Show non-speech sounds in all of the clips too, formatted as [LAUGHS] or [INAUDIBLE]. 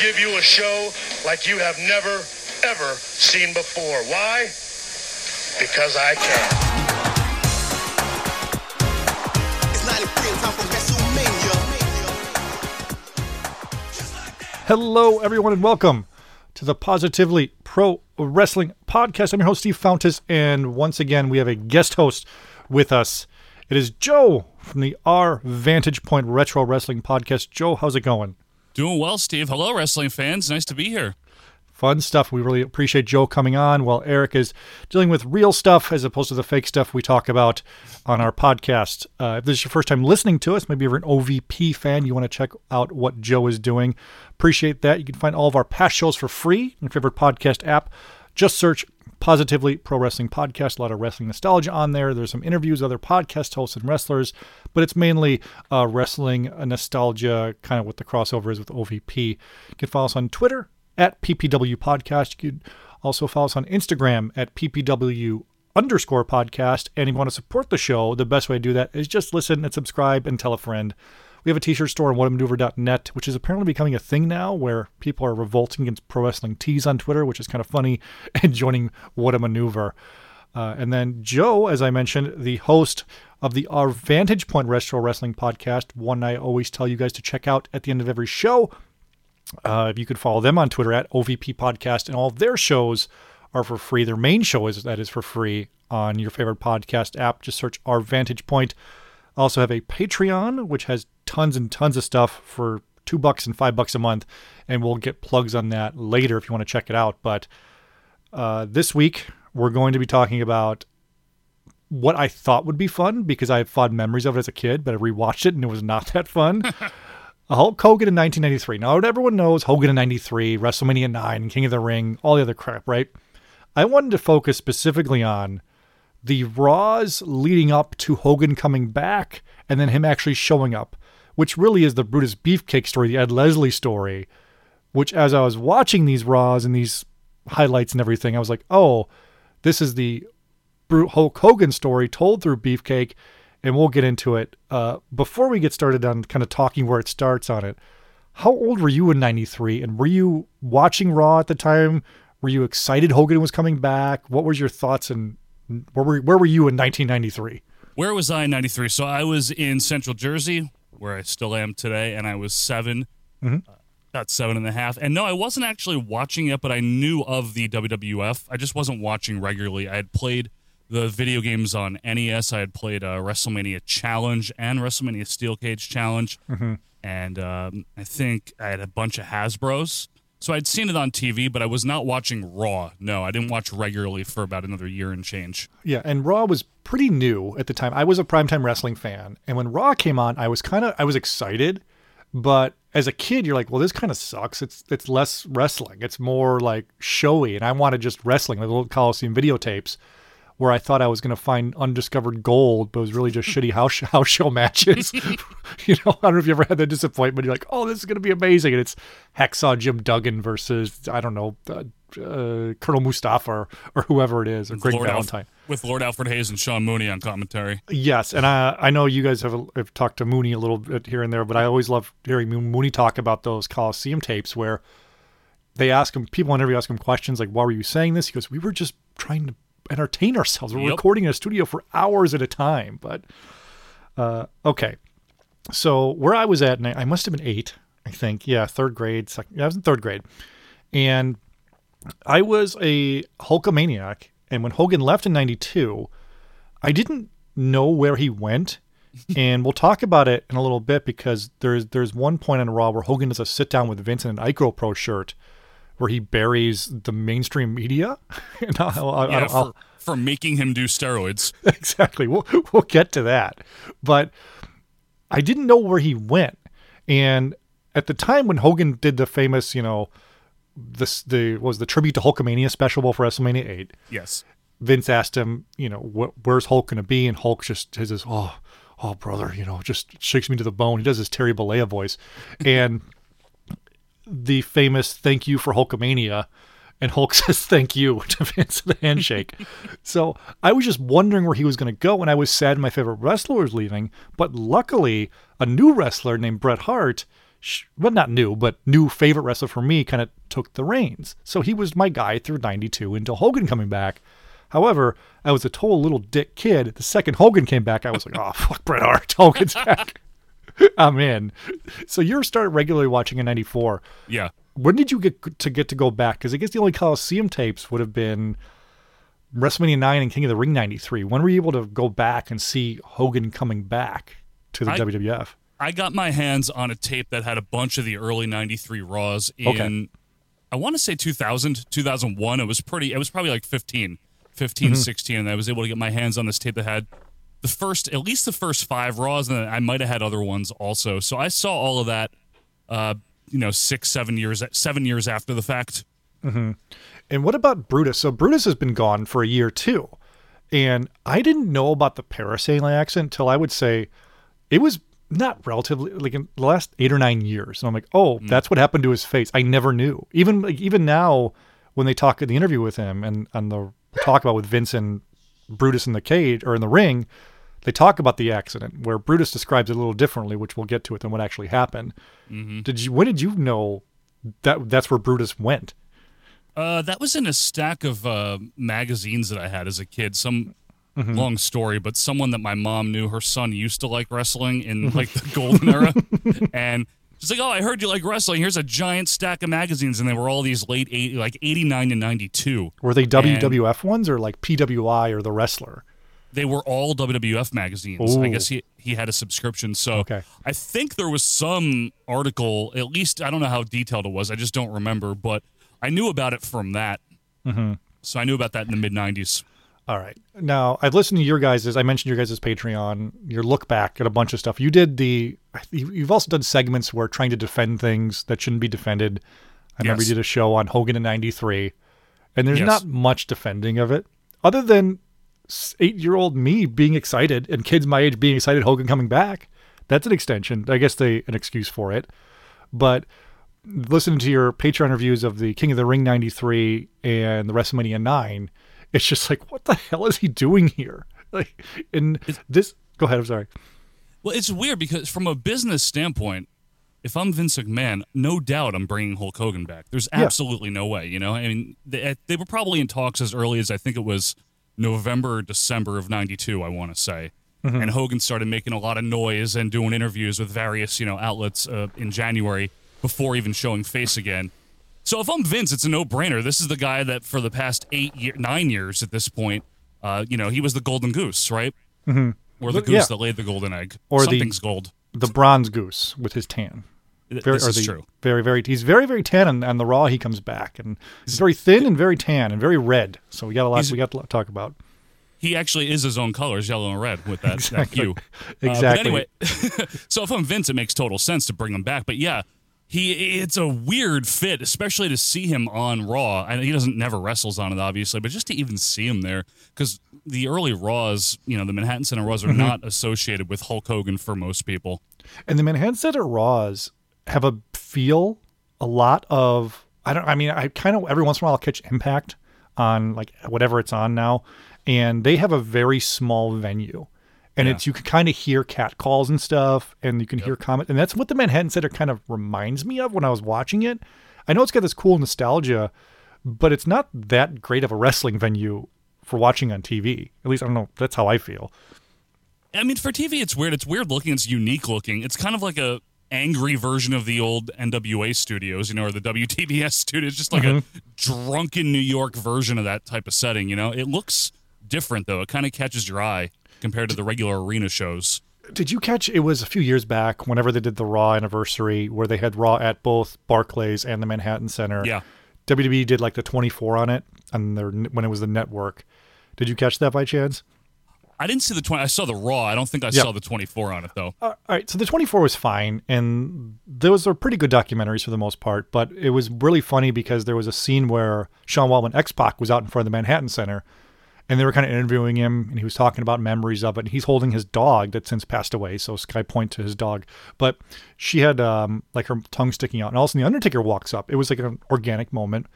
give you a show like you have never, ever seen before. Why? Because I can. It's 93 and time for WrestleMania. Hello, everyone, and welcome to the Positively Pro Wrestling Podcast. I'm your host, Steve Fountas, and once again, we have a guest host with us. It is Joe from the Our Vantage Point Retro Wrestling Podcast. Joe, how's it going? Doing well, Steve. Hello, wrestling fans. Nice to be here. Fun stuff. We really appreciate Joe coming on while Eric is dealing with real stuff as opposed to the fake stuff we talk about on our podcast. Uh, if this is your first time listening to us, maybe you're an OVP fan, you want to check out what Joe is doing. Appreciate that. You can find all of our past shows for free in your favorite podcast app. Just search Positively Pro Wrestling Podcast. A lot of wrestling nostalgia on there. There's some interviews, other podcast hosts and wrestlers, but it's mainly uh, wrestling nostalgia, kind of what the crossover is with OVP. You can follow us on Twitter at PPW Podcast. You could also follow us on Instagram at PPW underscore podcast. And if you want to support the show, the best way to do that is just listen and subscribe and tell a friend. We have a t-shirt store on whatamaneuver.net, which is apparently becoming a thing now where people are revolting against pro wrestling tees on Twitter, which is kind of funny, [LAUGHS] and joining What a Maneuver. Uh, and then Joe, as I mentioned, the host of the Our Vantage Point Retro Wrestling Podcast, one I always tell you guys to check out at the end of every show. Uh, if you could follow them on Twitter at OVP Podcast, and all their shows are for free. Their main show is that is for free on your favorite podcast app. Just search Our Vantage Point. Also have a Patreon, which has tons and tons of stuff for two bucks and five bucks a month, and we'll get plugs on that later if you want to check it out. But uh, this week we're going to be talking about what I thought would be fun because I have fond memories of it as a kid, but I rewatched it and it was not that fun. [LAUGHS] Hulk Hogan in 1993. Now, everyone knows Hogan in 93, WrestleMania 9, King of the Ring, all the other crap, right? I wanted to focus specifically on the Raws leading up to Hogan coming back and then him actually showing up, which really is the Brutus Beefcake story, the Ed Leslie story, which as I was watching these Raws and these highlights and everything, I was like, oh, this is the Hulk Hogan story told through Beefcake, and we'll get into it. Uh, before we get started on kind of talking where it starts on it, how old were you in 93? And were you watching Raw at the time? Were you excited Hogan was coming back? What was your thoughts and where were, where were you in 1993? Where was I in 93? So I was in Central Jersey, where I still am today, and I was 7 uh, about seven and a half. And no, I wasn't actually watching it, but I knew of the WWF. I just wasn't watching regularly. I had played the video games on NES. I had played uh, WrestleMania Challenge and WrestleMania Steel Cage Challenge. And um, I think I had a bunch of Hasbros. So I'd seen it on TV, but I was not watching Raw. No, I didn't watch regularly for about another year and change. Yeah, and Raw was pretty new at the time. I was a primetime wrestling fan, and when Raw came on, I was kind of I was excited, but as a kid, you're like, well, this kind of sucks. It's it's less wrestling. It's more like showy, and I wanted just wrestling, like little Coliseum videotapes, where I thought I was going to find undiscovered gold, but it was really just shitty [LAUGHS] house house show matches. [LAUGHS] you know, I don't know if you ever had that disappointment. You're like, oh, this is going to be amazing, and it's Hacksaw Jim Duggan versus I don't know. Uh, uh, Colonel Mustafa or, or whoever it is, or Greg Lord Alf- Valentine. with Lord Alfred Hayes and Sean Mooney on commentary. Yes, and I I know you guys have, have talked to Mooney a little bit here and there, but I always love hearing Mooney talk about those Coliseum tapes where they ask him people on interview ask him questions like, "Why were you saying this?" He goes, "We were just trying to entertain ourselves. We're Yep. recording in a studio for hours at a time." But uh, okay, so where I was at, I must have been eight, I think. Yeah, third grade. Second, I was in third grade, and I was a Hulkamaniac. And when Hogan left in '92, I didn't know where he went. [LAUGHS] and we'll talk about it in a little bit because there's there's one point on Raw where Hogan does a sit down with Vince in an Ico Pro shirt where he buries the mainstream media. [LAUGHS] and I'll, I'll, Yeah, I'll- for, for making him do steroids. [LAUGHS] exactly. We'll we'll get to that. But I didn't know where he went. And at the time when Hogan did the famous, you know, this the was the tribute to Hulkamania special for WrestleMania eight. Yes. Vince asked him, you know, wh- where's Hulk going to be? And Hulk just this, oh, oh, brother, you know, just shakes me to the bone. He does his Terry Bollea voice. And the famous thank you for Hulkamania. And Hulk [LAUGHS] says thank you to Vince the handshake. [LAUGHS] so I was just wondering where he was going to go. And I was sad my favorite wrestler was leaving. But luckily, a new wrestler named Bret Hart, well, not new, but new favorite wrestler for me, kind of took the reins. So he was my guy through 92 until Hogan coming back. However, I was a total little dick kid. The second Hogan came back, I was like, oh, fuck Bret Hart. [LAUGHS] Hogan's back. [LAUGHS] I'm in. So you started regularly watching in 94. Yeah. When did you get to get to go back? Because I guess the only Coliseum tapes would have been WrestleMania 9 and King of the Ring 93. When were you able to go back and see Hogan coming back to the I- WWF? I got my hands on a tape that had a bunch of the early 93 Raws in, Okay. I want to say 2000, 2001. It was pretty, it was probably like 15, 15, Mm-hmm. 16. And I was able to get my hands on this tape that had the first, at least the first five Raws. And I might have had other ones also. So I saw all of that, uh, you know, six, seven years, seven years after the fact. And what about Brutus? So Brutus has been gone for a year too. And I didn't know about the parasailing accident until I would say it was not relatively like in the last eight or nine years. And I'm like, oh, that's what happened to his face. I never knew. Even like even now when they talk in the interview with him and on the talk about with Vince and Brutus in the cage or in the ring, they talk about the accident where Brutus describes it a little differently, which we'll get to it than what actually happened. Did you when did you know that that's where Brutus went? Uh, that was in a stack of uh, magazines that I had as a kid. Some Mm-hmm. long story, but someone that my mom knew, her son used to like wrestling in like the golden era, [LAUGHS] and she's like, "Oh, I heard you like wrestling. Here's a giant stack of magazines, and they were all these late eight, like eighty nine to ninety two. Were they WWF ones or like PWI or the wrestler? They were all WWF magazines. I guess he he had a subscription, so Okay. I think there was some article. At least I don't know how detailed it was. I just don't remember, but I knew about it from that. Mm-hmm. So I knew about that in the mid '90s. All right. Now I've listened to your guys' I mentioned your guys' Patreon, your look back at a bunch of stuff. You did the you- you've also done segments where trying to defend things that shouldn't be defended. I remember Yes. you did a show on Hogan in '93, and there's Yes. not much defending of it, other than eight year old me being excited and kids my age being excited Hogan coming back. That's an extension. I guess they an excuse for it, but listening to your Patreon reviews of the King of the Ring '93 and the WrestleMania nine, it's just like, what the hell is he doing here? [LAUGHS] Like, in this, go ahead. I'm sorry. Well, it's weird because from a business standpoint, if I'm Vince McMahon, no doubt I'm bringing Hulk Hogan back. There's Yeah. absolutely no way. You know, I mean, they, they were probably in talks as early as I think it was November, or December of '92. I want to say. And Hogan started making a lot of noise and doing interviews with various, you know, outlets uh, in January before even showing face again. So if I'm Vince, it's a no-brainer. This is the guy that for the past eight, year, nine years at this point, uh, you know, he was the golden goose, right? Mm-hmm. Or the goose Yeah. that laid the golden egg. Or the- something's gold. The bronze goose with his tan. Th- Very, this is the, true. Very, very. He's very, very tan, and on the Raw he comes back, and he's very thin and very tan and very red. So we got a lot. He's- we got to talk about. He actually is his own colors, yellow and red, with that, that Exactly. [LAUGHS] Uh, but anyway, [LAUGHS] so if I'm Vince, it makes total sense to bring him back. But yeah, he it's a weird fit, especially to see him on Raw. And he doesn't never wrestles on it, obviously, but just to even see him there, because the early Raws, you know, the Manhattan Center Raws are Mm-hmm. not associated with Hulk Hogan for most people. And the Manhattan Center Raws have a feel a lot of I don't I mean I kind of every once in a while I'll catch Impact on like whatever it's on now, and they have a very small venue. And Yeah. it's you can kind of hear cat calls and stuff, and you can hear comment, and that's what the Manhattan Center kind of reminds me of when I was watching it. I know it's got this cool nostalgia, but it's not that great of a wrestling venue for watching on TV. At least I don't know. That's how I feel. I mean, for TV, it's weird. It's weird looking. It's unique looking. It's kind of like a angry version of the old NWA studios, you know, or the WTBS [LAUGHS] studios. Just like a mm-hmm. drunken New York version of that type of setting. You know, it looks different though. It kind of catches your eye compared to the regular arena shows. Did you catch? It was a few years back, whenever they did the Raw anniversary, where they had Raw at both Barclays and the Manhattan Center. Yeah. WWE did like the 24 on it, and their when it was the network. Did you catch that by chance? I didn't see the 20. I saw the Raw. I don't think I Yeah. saw the 24 on it though. Uh, all right, so the 24 was fine, and those are pretty good documentaries for the most part. But it was really funny because there was a scene where Sean Waltman X Pac was out in front of the Manhattan Center, and they were kind of interviewing him, and he was talking about memories of it. And he's holding his dog that since passed away, so Sky point to his dog. But she had um, like her tongue sticking out, and all of a sudden the Undertaker walks up. It was like an organic moment,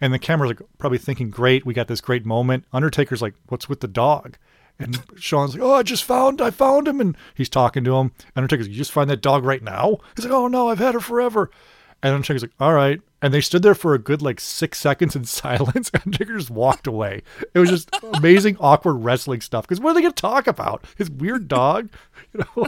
and the camera's like probably thinking, "Great, we got this great moment." Undertaker's like, "What's with the dog?" And Sean's like, "Oh, I just found, I found him," and he's talking to him. And Undertaker's, like, "You just find that dog right now?" He's like, "Oh no, I've had her forever." And Undertaker's like, "All right," and they stood there for a good like six seconds in [LAUGHS] silence. And Undertaker just walked away. It was just amazing, [LAUGHS] awkward wrestling stuff. Because what are they going to talk about? His weird dog, [LAUGHS] you know.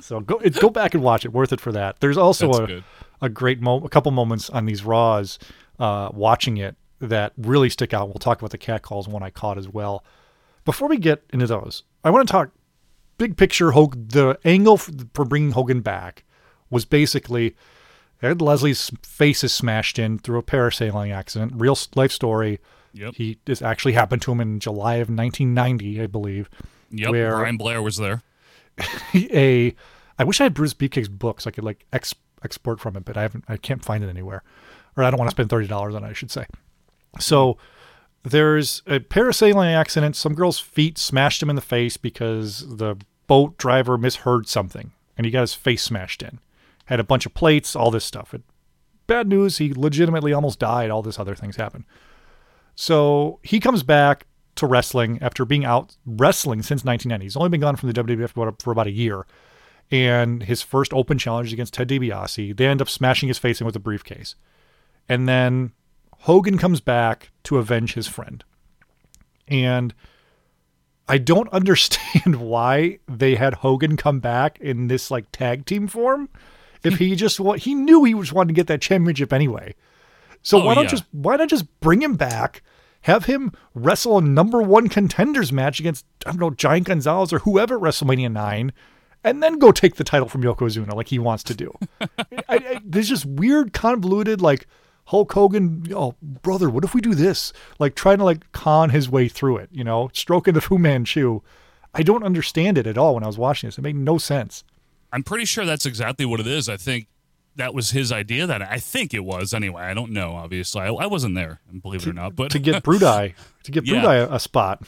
so go go back and watch it. Worth it for that. There's also That's a good. a great mo- a couple moments on these Raws, uh, watching it that really stick out. We'll talk about the cat calls one I caught as well. Before we get into those, I want to talk big picture. Hogan, the angle for, for bringing Hogan back was basically Ed Leslie's face is smashed in through a parasailing accident. Real life story. Yep. He this actually happened to him in July of 1990, I believe. Yep. Where Brian Blair was there. [LAUGHS] a I wish I had Bruce Beefcake's book so I could like ex, export from it, but I haven't. I can't find it anywhere, or I don't want to spend thirty dollars on it. I should say. So there's a parasailing accident. Some girl's feet smashed him in the face because the boat driver misheard something, and he got his face smashed in. Had a bunch of plates, all this stuff. It, bad news. He legitimately almost died. All this other things happened. So he comes back to wrestling after being out wrestling since 1990. He's only been gone from the WWF for about, for about a year. And his first open challenge is against Ted DiBiase. They end up smashing his face in with a briefcase. And then Hogan comes back to avenge his friend. And I don't [LAUGHS] understand why they had Hogan come back in this like tag team form. If he just wa- he knew he was wanting to get that championship anyway. So Oh, why not yeah. just why not just bring him back, have him wrestle a number one contenders match against I don't know Giant Gonzalez or whoever at WrestleMania nine, and then go take the title from Yokozuna like he wants to do. [LAUGHS] I, I, there's just weird convoluted like Hulk Hogan. Oh brother, what if we do this? Like trying to like con his way through it. You know, stroking [LAUGHS] the Fu Manchu. I don't understand it at all when I was watching this. It made no sense. I'm pretty sure that's exactly what it is. I think that was his idea. That I think it was anyway. I don't know. Obviously, I, I wasn't there, believe it or not. But To get Brudai, to get [LAUGHS] Yeah. Brudai a, a spot.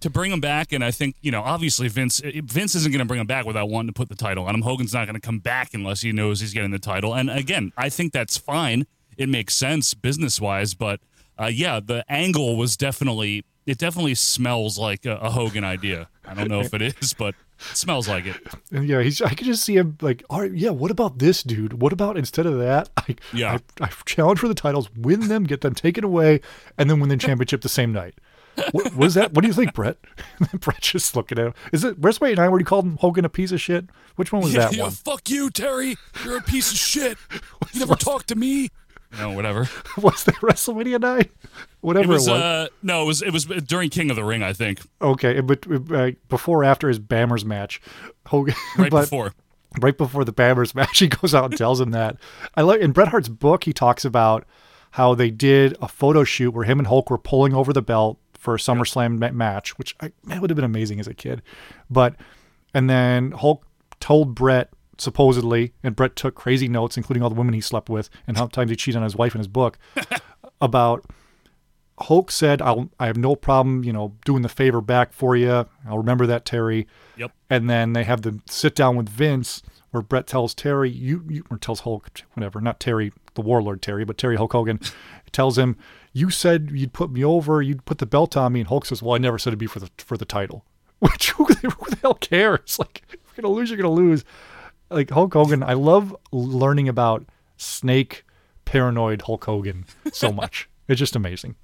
to bring him back, and I think you know, obviously Vince eh, Vince isn't going to bring him back without wanting to put the title on him. Hogan's not going to come back unless he knows he's getting the title. And again, I think that's fine. It makes sense business wise, but uh, yeah, the angle was definitely it definitely smells like a, a Hogan idea. I don't know if it is, but it smells like it. Yeah, he's. I could just see him like, all right, yeah. What about this dude? What about instead of that, [LAUGHS] I, Yeah. I, I challenge for the titles, win them, get them taken away, and then win the championship the same night. What, what is that? What do you think, Brett? [LAUGHS] And Brett just looking at him. Is it WrestleMania nine where he called him Hogan a piece of shit? Which one was that one? fuck you, Terry. You're a piece of shit. [LAUGHS] You never talk to me. No, whatever. [LAUGHS] was that WrestleMania nine? Whatever It it was, was. uh, no, it was it was during King of the Ring, I think, okay, but uh, before after his Bammers match, [LAUGHS] Hogan. right but, before. right before the Bammers [LAUGHS] match, he goes out and tells him that. I like in Bret Hart's book, he talks about how they did a photo shoot where him and Hulk were pulling over the belt for a SummerSlam ma- match, which I, that would have been amazing as a kid. But and then Hulk told Bret supposedly, and Brett took crazy notes, including all the women he slept with and how times he cheated on his wife in his book, [LAUGHS] about Hulk said, "I'll I have no problem, you know, doing the favor back for you. I'll remember that, Terry." Yep. And then they have the sit down with Vince, where Brett tells Terry, "You,", you or tells Hulk, whatever, not Terry, the Warlord Terry, but Terry Hulk Hogan, [LAUGHS] tells him, "You said you'd put me over, you'd put the belt on me," and Hulk says, "Well, I never said it'd be for the for the title." [LAUGHS] Which who, the- who the hell cares? Like, if you're gonna lose, you're gonna lose. Like Hulk Hogan, I love learning about Snake, paranoid Hulk Hogan so [LAUGHS] much. it's just amazing.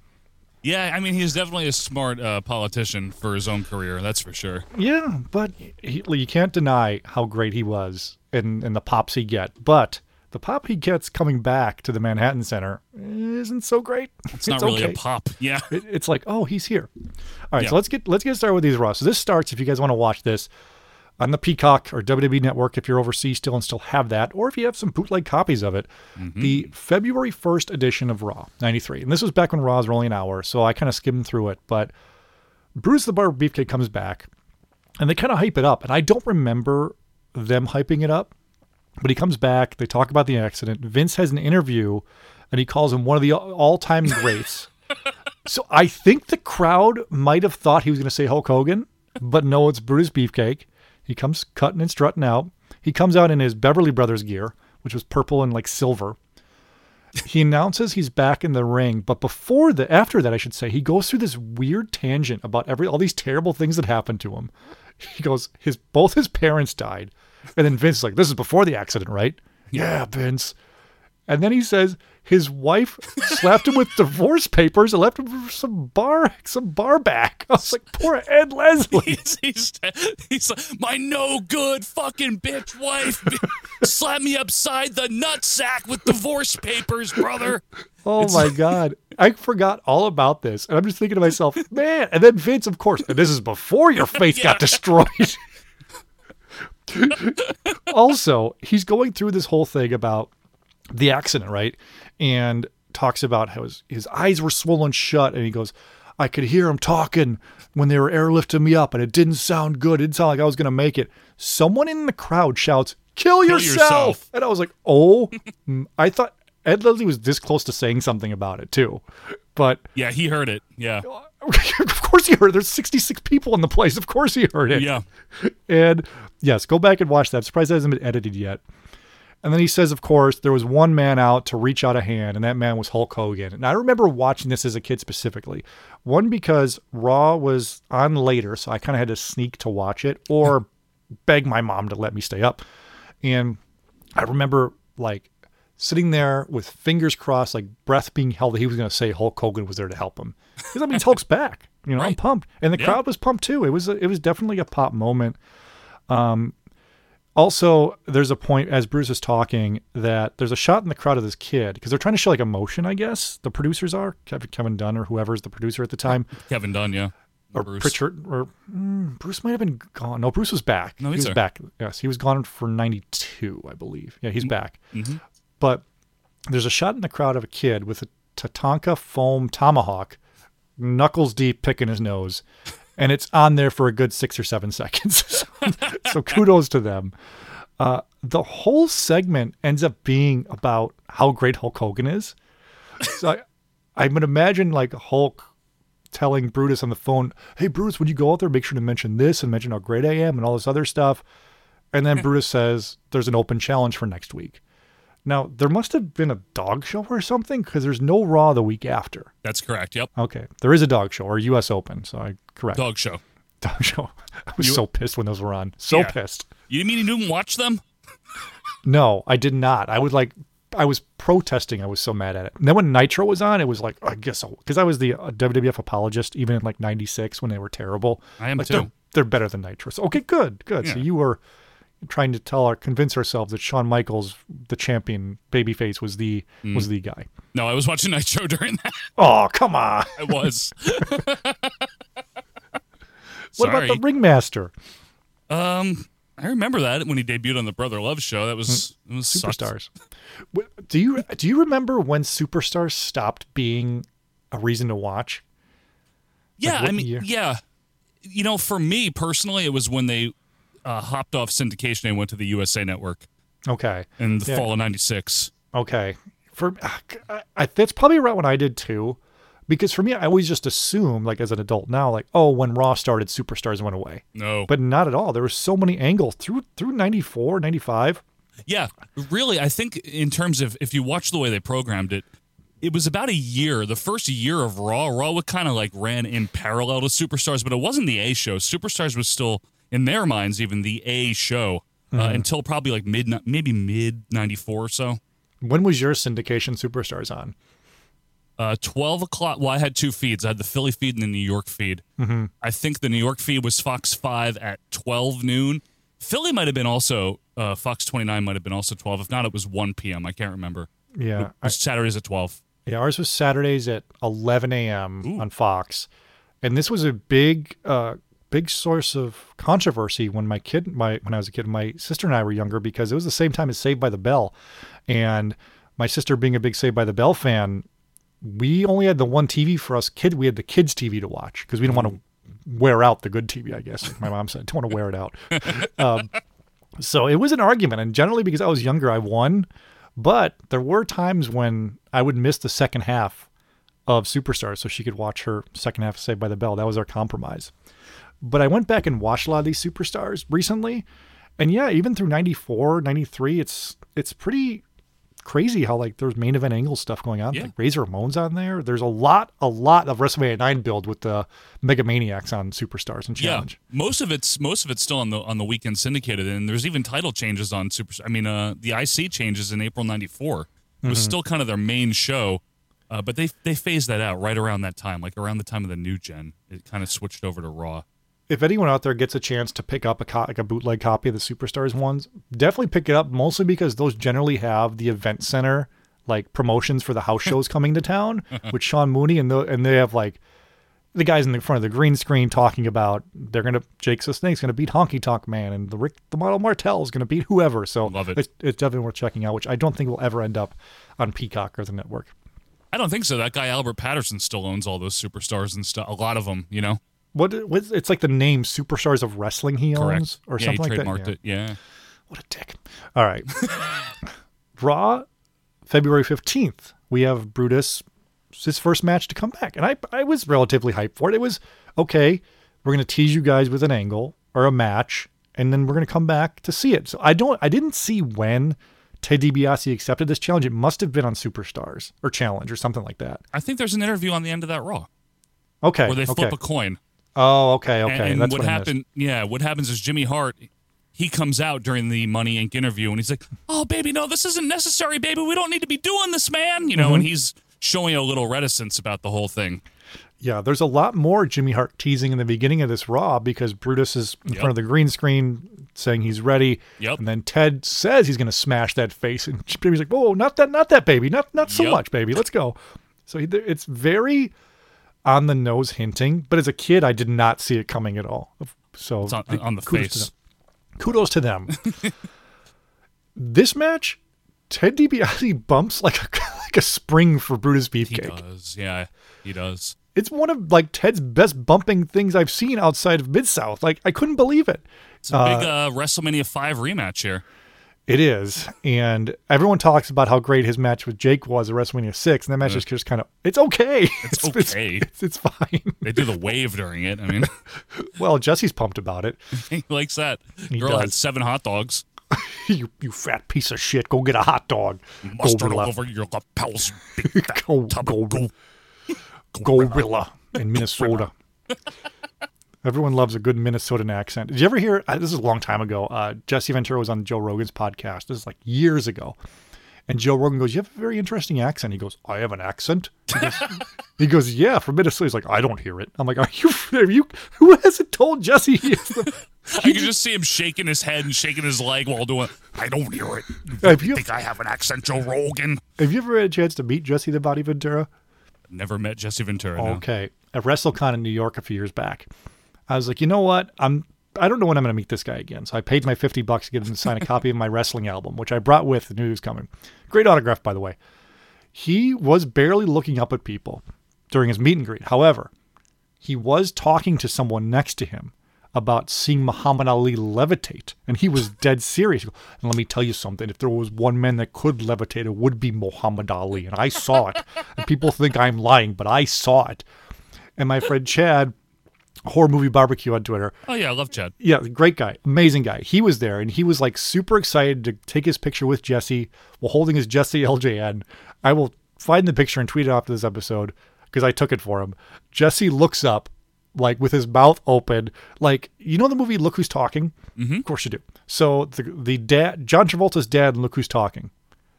Yeah, I mean, he's definitely a smart uh, politician for his own career. That's for sure. Yeah, but he, you can't deny how great he was and, and the pops he get. But the pop he gets coming back to the Manhattan Center isn't so great. It's not really okay. a pop. Yeah. It, it's like, oh, he's here. All right, Yeah. so let's get let's get started with these raw. So this starts if you guys want to watch this on the Peacock or WWE Network if you're overseas still and still have that, or if you have some bootleg copies of it. Mm-hmm. The February 1st edition of Raw 93. And this was back when Raw was only an hour, so I kind of skimmed through it, but Bruce the Barber Beefcake comes back, and they kind of hype it up. And I don't remember them hyping it up, but he comes back. They talk about the accident. Vince has an interview, and he calls him one of the all time greats. [LAUGHS] so I think the crowd might have thought he was going to say Hulk Hogan, but no, it's Bruce Beefcake. He comes cutting and strutting out. He comes out in his Beverly Brothers gear, which was purple and like silver. He announces he's back in the ring, but before the after that, I should say, he goes through this weird tangent about every all these terrible things that happened to him. He goes, his both his parents died, and then Vince is like, "This is before the accident, right?" Yeah, Vince. And then he says his wife slapped him with divorce papers and left him for some bar, some bar back. I was like, poor Ed Leslie. [LAUGHS] He's, he's, he's like, my no good fucking bitch wife [LAUGHS] slapped me upside the nutsack with divorce papers, brother. Oh my god, I forgot all about this, and I'm just thinking to myself, man. And then Vince, of course, and this is before your face got [LAUGHS] destroyed. also, he's going through this whole thing about the accident, right? And talks about how his, his eyes were swollen shut. And he goes, I could hear him talking when they were airlifting me up, and it didn't sound good. It didn't sound like I was going to make it. Someone in the crowd shouts, Kill, yourself. yourself. And I was like, Oh, [LAUGHS] I thought Ed Leslie was this close to saying something about it, too. But Yeah, he heard it. Yeah. [LAUGHS] of course he heard it. There's 66 people in the place. Of course he heard it. Yeah. And yes, go back and watch that. I'm surprised it hasn't been edited yet. And then he says, of course, there was one man out to reach out a hand, and that man was Hulk Hogan. And I remember watching this as a kid specifically. One, because Raw was on later, so I kind of had to sneak to watch it or beg my mom to let me stay up. And I remember like sitting there with fingers crossed, like breath being held that he was going to say Hulk Hogan was there to help him. Because I mean, Hulk's back. You know, I'm pumped, and the Yeah. crowd was pumped too. It was a, it was definitely a pop moment. Um, also, there's a point as Bruce is talking that there's a shot in the crowd of this kid because they're trying to show like emotion. I guess the producers are Kevin, Kevin Dunn or whoever's the producer at the time, Kevin Dunn, yeah. or Bruce. Prichard, or mm, Bruce might have been gone. No, Bruce was back. No, he was there. back. Yes, he was gone for '92, I believe. Yeah, he's Mm-hmm. back. But there's a shot in the crowd of a kid with a Tatanka foam tomahawk, knuckles deep, picking his nose, and it's on there for a good six or seven [LAUGHS] seconds. so, so kudos to them. Uh, the whole segment ends up being about how great Hulk Hogan is. So I, I would imagine like Hulk telling Brutus on the phone, "Hey Brutus, when you go out there, make sure to mention this and mention how great I am and all this other stuff." And then [LAUGHS] Brutus says, "There's an open challenge for next week." Now there must have been a dog show or something because there's no Raw the week after. That's correct. Yep. Okay, there is a dog show or U.S. Open, so I correct Dog show. dog show. [LAUGHS] I was You- so pissed when those were on. So Yeah. pissed. You mean you didn't watch them? No, I did not. I would like. I was protesting. I was so mad at it. And then when Nitro was on, it was like I guess because I was the uh, WWF apologist even in like '96 when they were terrible. I am like, too. They're, they're better than Nitro. So okay, good, good. So you were trying to tell or convince ourselves that Shawn Michaels, the champion babyface, was the Mm. was the guy. No, I was watching [LAUGHS] Nitro during that. Oh come on! I was. [LAUGHS] What about the ringmaster? Um, I remember that when he debuted on the Brother Love show. That was it was. Superstars. Do you do you remember when Superstars stopped being a reason to watch? Yeah, what I mean, year? yeah. You know, for me personally, it was when they uh, hopped off syndication and went to the USA Network Okay. in the Yeah. fall of '96. Okay. For I, I, that's probably around when I did too, because for me, I always just assumed, like as an adult now, like oh, when Raw started, Superstars went away, No, but not at all. There were so many angles through through 94, 95. Yeah, really, I think in terms of if you watch the way they programmed it, it was about a year, the first year of Raw. Raw would kind of like ran in parallel to Superstars, but it wasn't the A show. Superstars was still in their minds even the A show uh, until probably like mid, maybe mid '94 or so. When was your syndication Superstars on? Uh, 12 o'clock. Well, I had two feeds. I had the Philly feed and the New York feed. Mm-hmm. I think the New York feed was Fox 5 at 12 noon. Philly might have been also, uh, Fox 29 might have been also 12. If not, it was 1 p.m. I can't remember. Yeah, It was Saturdays at 12. Yeah, ours was Saturdays at 11 a.m. on Fox, and this was a big, uh, big source of controversy when my kid, my when I was a kid, my sister and I were younger because it was the same time as Saved by the Bell, and my sister being a big Saved by the Bell fan, we only had the one TV for us kid. We had the kids TV to watch because we didn't want to wear out the good TV, I guess. Like my mom said, don't want to wear it out. [LAUGHS] um, so it was an argument, and generally because I was younger, I won. But there were times when I would miss the second half of Superstars so she could watch her second half of Saved by the Bell. That was our compromise. But I went back and watched a lot of these Superstars recently. And yeah, even through 94, 93, it's it's pretty crazy how like there's main event angle stuff going on. Yeah. Like Razor Ramon's on there. There's a lot, a lot of WrestleMania 9 build with the Mega Maniacs on Superstars and Challenge. Yeah, most of it's most of it's still on the on the weekend syndicated, and there's even title changes on Super. I mean, uh, the IC changes in April '94 It Mm-hmm. was still kind of their main show, uh, but they they phased that out right around that time, like around the time of the new gen. It kind of switched over to Raw. If anyone out there gets a chance to pick up a co- like a bootleg copy of the Superstars ones, definitely pick it up. Mostly because those generally have the event center like promotions for the house [LAUGHS] shows coming to town with Sean Mooney, and the, and they have like the guys in the front of the green screen talking about they're gonna Jake the Snake's gonna beat Honky Tonk Man, and the Rick the Model Martel is gonna beat whoever. So Love it. It's, it's definitely worth checking out, which I don't think will ever end up on Peacock or the network. I don't think so. That guy Albert Patterson still owns all those superstars and stuff. A lot of them, you know. What, what it's like the name Superstars of Wrestling he owns Correct. or yeah, something he like that. Yeah. it. Yeah. What a dick. All right. [LAUGHS] Raw, February 15th. We have Brutus, his first match to come back. And I, I was relatively hyped for it. It was okay, we're going to tease you guys with an angle or a match, and then we're going to come back to see it. So I don't, I didn't see when Ted DiBiase accepted this challenge. It must have been on Superstars or Challenge or something like that. I think there's an interview on the end of that Raw Okay. where they okay. flip a coin. Oh, okay. Okay. And, and That's what, what, happened? Yeah, what happens is Jimmy Hart. He comes out during the Money Inc. interview and he's like, "Oh, baby, no, this isn't necessary, baby. We don't need to be doing this, man." You know, Mm-hmm. and he's showing a little reticence about the whole thing. Yeah, there's a lot more Jimmy Hart teasing in the beginning of this Raw because Brutus is in Yep. front of the green screen saying he's ready. Yep. And then Ted says he's going to smash that face, and [LAUGHS] Jimmy's like, "Whoa, not that, not that, baby, not not so Yep. much, baby. Let's go." So it's very on the nose hinting, but as a kid, I did not see it coming at all. So It's on, on the kudos to face. them. Kudos to them. [LAUGHS] this match, Ted DiBiase bumps like a [LAUGHS] like a spring for Brutus Beefcake. He does, yeah, he does. It's one of like Ted's best bumping things I've seen outside of Mid South. Like I couldn't believe it. It's a big uh, WrestleMania five rematch here. It is, and everyone talks about how great his match with Jake was at WrestleMania six, and that match mm. is just kind of it's okay. It's, [LAUGHS] okay. It's, it's, fine. They do the wave during it. I mean, [LAUGHS] well, Jesse's pumped about it. [LAUGHS] he likes that. He Girl had does. seven hot dogs. you you fat piece of shit, go get a hot dog. Mustard Gorilla. over your lapels. Big fat Go, go, goo. Gorilla in Minnesota. Everyone loves a good Minnesotan accent. Did you ever hear? Uh, this is a long time ago. Uh, Jesse Ventura was on Joe Rogan's podcast. This is like years ago. And Joe Rogan goes, "You have a very interesting accent." He goes, "I have an accent." He goes, [LAUGHS] he goes "Yeah, from Minnesota." He's like, "I don't hear it." I'm like, "Are you? [LAUGHS] Are you? Who hasn't told Jesse?" He is the, [LAUGHS] I can just see him shaking his head and shaking his leg while doing. I don't hear it. you think I have an accent, Joe Rogan? have you ever had a chance to meet Jesse the Body Ventura? Never met Jesse Ventura. no. Okay. At WrestleCon in New York a few years back, I was like, you know what? I'm I don't know when I'm going to meet this guy again. So I paid my 50 bucks to get him to sign a [LAUGHS] copy of my wrestling album, which I brought with. and knew he was coming. Great autograph, by the way. He was barely looking up at people during his meet and greet. However, he was talking to someone next to him about seeing Muhammad Ali levitate, and he was [LAUGHS] dead serious. And let me tell you something: if there was one man that could levitate, it would be Muhammad Ali, and I saw it. and people think I'm lying, but I saw it. And my friend Chad, horror movie barbecue on Twitter, Oh yeah, I love Chad. yeah, great guy, amazing guy. He was there, and he was like super excited to take his picture with Jesse while holding his Jesse LJN. I will find the picture and tweet it after this episode because I took it for him. Jesse looks up, like with his mouth open, like you know the movie Look Who's Talking. Mm-hmm. Of course you do. So the the dad, John Travolta's dad, in Look Who's Talking.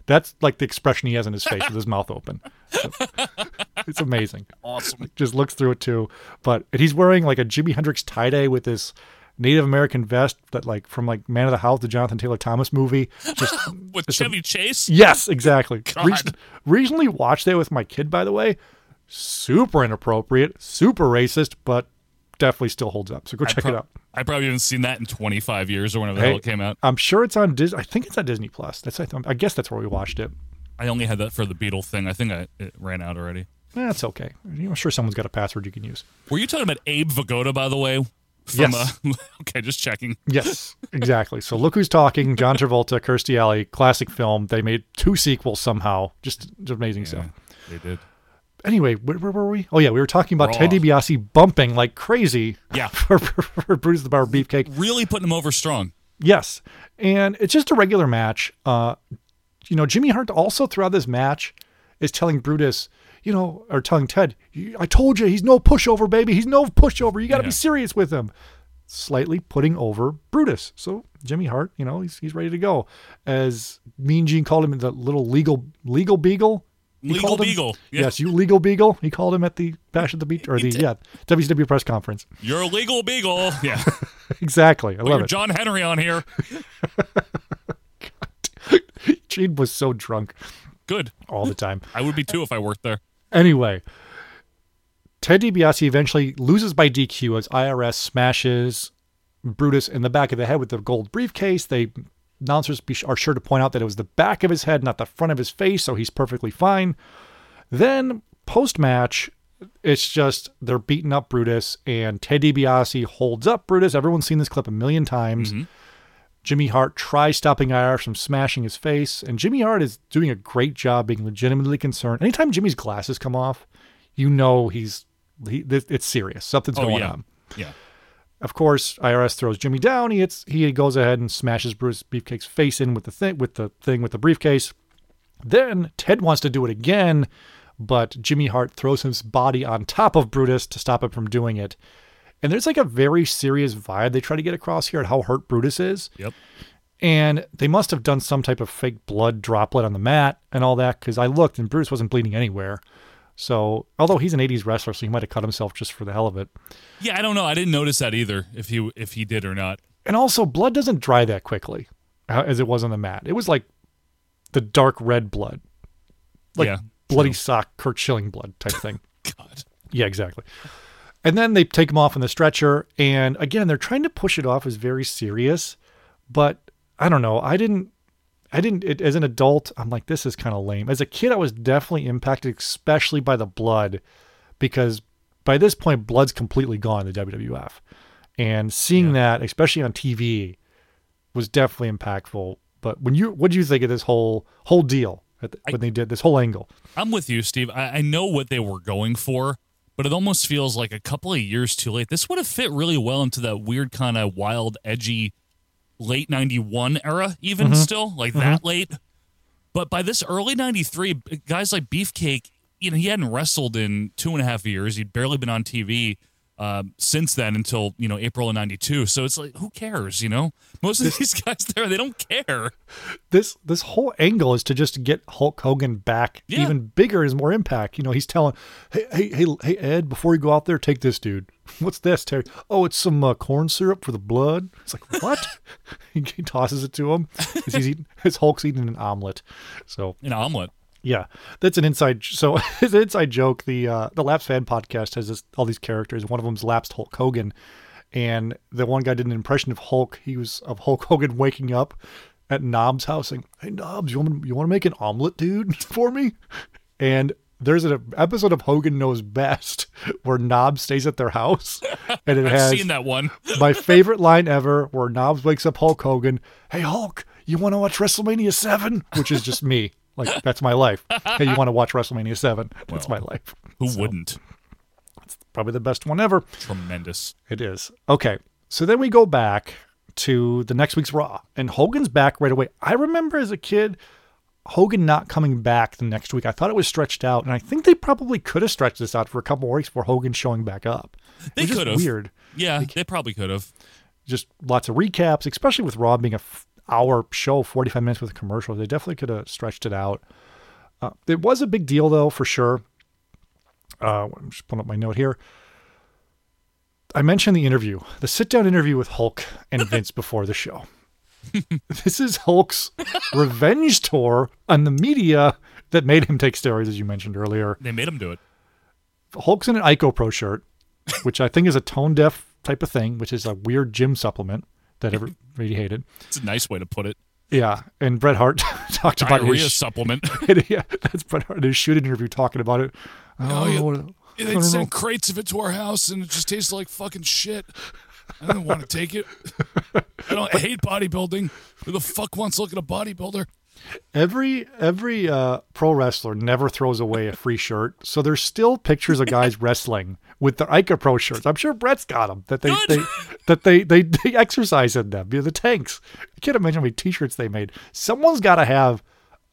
That's like the expression he has in his face with his mouth open. So, [LAUGHS] [LAUGHS] it's amazing [LAUGHS] Awesome. just looks through it too. But and he's wearing like a Jimi Hendrix tie dye with this Native American vest that like from like Man of the House, the Jonathan Taylor Thomas movie. Just [LAUGHS] With Chevy Chase. yes, exactly. [LAUGHS] Recent- recently watched that with my kid, by the way. Super inappropriate, super racist, but definitely still holds up. So go check Pro- it out. I probably haven't seen that in 25 years or whenever the hell it came out. I'm sure it's on Disney. I think it's on Disney Plus. That's I, th- I guess that's where we watched it. I only had that for the Beatle thing. I think I, it ran out already. That's okay. I'm sure someone's got a password you can use. Were you talking about Abe Vigoda, by the way? From, Yes. Uh, [LAUGHS] okay, just checking. Yes, exactly. So look who's talking. John [LAUGHS] Travolta, Kirstie Alley, classic film. They made two sequels somehow. Just, amazing stuff. They did. Anyway, where, where were we? Oh yeah, we were talking about Raw. Ted DiBiase bumping like crazy. Yeah. [LAUGHS] for, for, for Brutus the Barber Beefcake. Really putting him over strong. Yes, and it's just a regular match. Uh, you know, Jimmy Hart also throughout this match is telling Brutus, you know, or telling Ted, "I told you he's no pushover, baby. He's no pushover. You got to Yeah. be serious with him." Slightly putting over Brutus. So Jimmy Hart, you know, he's he's ready to go. As Mean Gene called him the little legal legal beagle. He Legal him- beagle, yeah. Yes, you legal beagle. He called him at the Bash at the Beach or the yeah WCW press conference. You're a legal beagle. [LAUGHS] Yeah. Exactly. I Put love it. John Henry on here. [LAUGHS] [LAUGHS] Gene was so drunk Good. all the time. I would be too if I worked there. Anyway, Ted DiBiase eventually loses by DQ as IRS smashes Brutus in the back of the head with the gold briefcase. They announcers are sure to point out that it was the back of his head, not the front of his face, so he's perfectly fine. Then post match, it's just they're beating up Brutus, and Ted DiBiase holds up Brutus. Everyone's seen this clip a million times. Mm-hmm. Jimmy Hart tries stopping IR from smashing his face, and Jimmy Hart is doing a great job being legitimately concerned. Anytime Jimmy's glasses come off, you know he's he, it's serious. Something's Oh, going yeah. on. Yeah. Of course, IRS throws Jimmy down. He hits, he goes ahead and smashes Bruce Beefcake's face in with the thing with the thing with the briefcase. Then Ted wants to do it again, but Jimmy Hart throws his body on top of Brutus to stop him from doing it. And there's like a very serious vibe they try to get across here at how hurt Brutus is. Yep. And they must have done some type of fake blood droplet on the mat and all that because I looked and Brutus wasn't bleeding anywhere. So, although he's an 80s wrestler, so he might have cut himself just for the hell of it. Yeah, I don't know. I didn't notice that either. If he if he did or not. And also, blood doesn't dry that quickly uh, as it was on the mat. It was like the dark red blood, like Yeah, bloody true. sock, Curt Schilling blood type thing. [LAUGHS] God. Yeah, exactly. And then they take him off on the stretcher, and again, they're trying to push it off as very serious, but I don't know. I didn't. I didn't. It, as an adult, I'm like, this is kind of lame. As a kid, I was definitely impacted, especially by the blood, because by this point, blood's completely gone in the WWF, and seeing that, especially on TV, was definitely impactful. But when you, what do you think of this whole whole deal at the- when they did this whole angle? I'm with you, Steve. I, I know what they were going for, but it almost feels like a couple of years too late. This would have fit really well into that weird kind of wild, edgy late 91 era, even mm-hmm. still, like mm-hmm. that late. But by this early 93, guys like Beefcake, you know, he hadn't wrestled in two and a half years. He'd barely been on TV um, since then until, you know, April of 92. So it's like, who cares, you know? Most of these [LAUGHS] guys there, they don't care. this this whole angle is to just get Hulk Hogan back Yeah. even bigger is more impact. You know, he's telling, hey, hey, hey, hey, Ed, before you go out there, take this, dude. [LAUGHS] What's this, Terry? Oh, it's some uh, corn syrup for the blood. It's like what? [LAUGHS] he, tosses it to him. He's eating, his Hulk's eating an omelet. So An omelet. Yeah, that's an inside. So [LAUGHS] it's an inside joke. The uh, the Lapsed Fan podcast has this, all these characters. One of them's Lapsed Hulk Hogan, and the one guy did an impression of Hulk. He was of Hulk Hogan [LAUGHS] waking up at Knobbs' house, saying, "Hey Knobbs, you want you want to make an omelet, dude, [LAUGHS] for me?" And there's an episode of Hogan Knows Best where Knobbs stays at their house, and it I've has seen that one. my favorite line ever where Knobbs wakes up Hulk Hogan. Hey, Hulk, you want to watch WrestleMania 7? Which is just me. Like, that's my life. Hey, you want to watch WrestleMania 7? [LAUGHS] That's my life. Who wouldn't? It's Probably the best one ever. Tremendous. It is. Okay. So then we go back to the next week's Raw, and Hogan's back right away. I remember as a kid, Hogan not coming back the next week. I thought it was stretched out, and I think they probably could have stretched this out for a couple more weeks before Hogan showing back up. They could have. Weird. Yeah, they probably could have. just lots of recaps, especially with Raw being a f- hour show, 45 minutes with commercials. They definitely could have stretched it out. Uh, it was a big deal, though, for sure. Uh, I'm just pulling up my note here. I mentioned the interview, the sit down interview with Hulk and Vince [LAUGHS] before the show. this is Hulk's revenge tour on the media that made him take steroids, as you mentioned earlier. They made him do it. Hulk's in an Ico Pro shirt, which I think is a tone deaf type of thing, which is a weird gym supplement that everybody hated. It's a nice way to put it. Yeah, and Bret Hart [LAUGHS] talked about Diarrhea his supplement. [LAUGHS] yeah, that's Bret Hart in his shoot interview talking about it. Oh, oh, know what- I They'd send crates of it to our house, and it just tasted like fucking shit. I don't want to take it. [LAUGHS] I don't. I hate bodybuilding. Who the fuck wants to look at a bodybuilder? Every every uh, pro wrestler never throws away a free shirt, so there's still pictures of guys [LAUGHS] wrestling with their Ico Pro shirts. I'm sure Brett's got them that they, they that they, they they exercise in them. You know, the tanks. I can't imagine how many T-shirts they made. Someone's got to have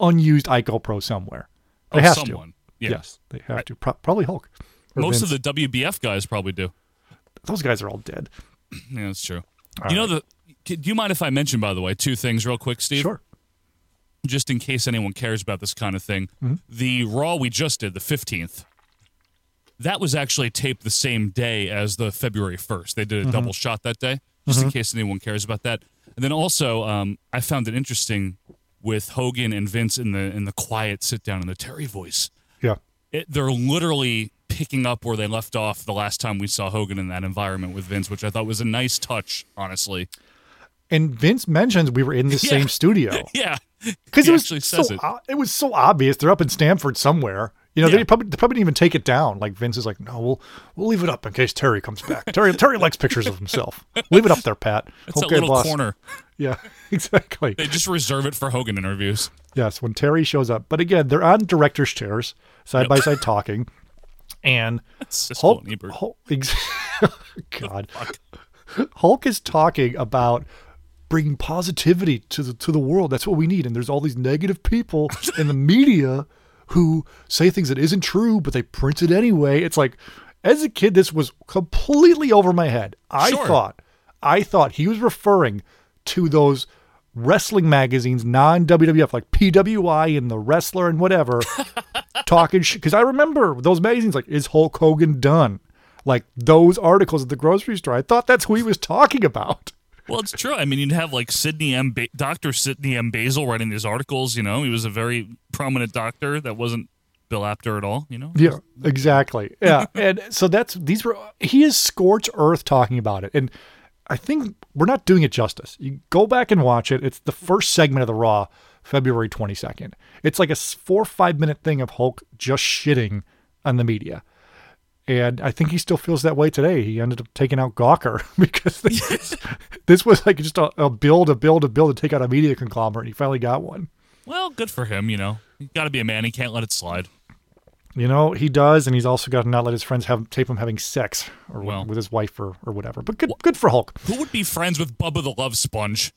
unused Ico Pro somewhere. They Oh, have someone. to. Yeah. Yes, they have to. Pro- probably Hulk. Most Vince. of the WBF guys probably do. those guys are all dead. Yeah, that's true. you know the. Do you mind if I mention, by the way, two things real quick, Steve? Sure. Just in case anyone cares about this kind of thing. Mm-hmm. The Raw we just did, the 15th, that was actually taped the same day as the February 1st. They did a Mm-hmm. double shot that day, just in case anyone cares about that. And then also, um, I found it interesting with Hogan and Vince in the in the quiet sit down in the Terry voice. Yeah. It, they're literally picking up where they left off the last time we saw Hogan in that environment with Vince, which I thought was a nice touch, honestly. And Vince mentions we were in the [LAUGHS] Yeah. same studio. [LAUGHS] Yeah, because it was so it. o- it was so obvious. They're up in Stamford somewhere. You know, Yeah. they probably they probably didn't even take it down. Like Vince is like, no, we'll we'll leave it up in case Terry comes back. [LAUGHS] Terry Terry likes pictures of himself. Leave it up there, Pat. It's that little boss. corner. Yeah, exactly. They just reserve it for Hogan interviews. Yes, when Terry shows up. But again, they're on director's chairs, side by side talking, and Hulk, and Hulk ex- God, Hulk is talking about bringing positivity to the to the world. That's what we need. And there's all these negative people [LAUGHS] in the media who say things that isn't true, but they print it anyway. It's like, as a kid, this was completely over my head. I Sure. thought, I thought he was referring to those wrestling magazines, non WWF, like PWI and the Wrestler and whatever, [LAUGHS] talking shit. Because I remember those magazines, like, is Hulk Hogan done? Like those articles at the grocery store. I thought that's who he was talking about. Well, it's true. I mean, you'd have like Sidney M. Ba- Dr. Sidney M. Basil writing these articles. You know, he was a very prominent doctor that wasn't Bill Apter at all. You know, Yeah, exactly. Yeah, [LAUGHS] and so that's these were he is scorched earth talking about it, and I think we're not doing it justice. You go back and watch it. It's the first segment of the Raw, February twenty second. It's like a four or five minute thing of Hulk just shitting on the media. And I think he still feels that way today. He ended up taking out Gawker [LAUGHS] because this, this was like just a, a build, a build, a build to take out a media conglomerate. And he finally got one. well, good for him. You know, you got to be a man. He can't let it slide. You know, he does, and he's also got to not let his friends have tape him having sex or Well. with his wife or, or whatever. But good, good for Hulk. Who would be friends with Bubba the Love Sponge?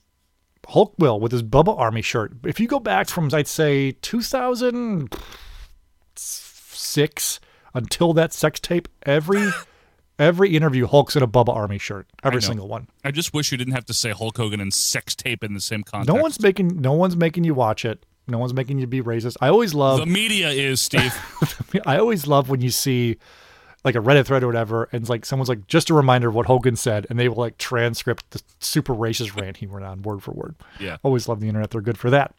Hulk will with his Bubba Army shirt. If you go back from, I'd say, 2006 until that sex tape, every [LAUGHS] every interview, Hulk's in a Bubba Army shirt. Every single one. I just wish you didn't have to say Hulk Hogan and sex tape in the same context. No one's making no one's making you watch it. No one's making you be racist. I always love The media is Steve. [LAUGHS] I always love when you see like a Reddit thread or whatever, and it's like someone's like just a reminder of what Hogan said, and they will like transcript the super racist rant he went on word for word. Yeah. always love the internet; they're good for that.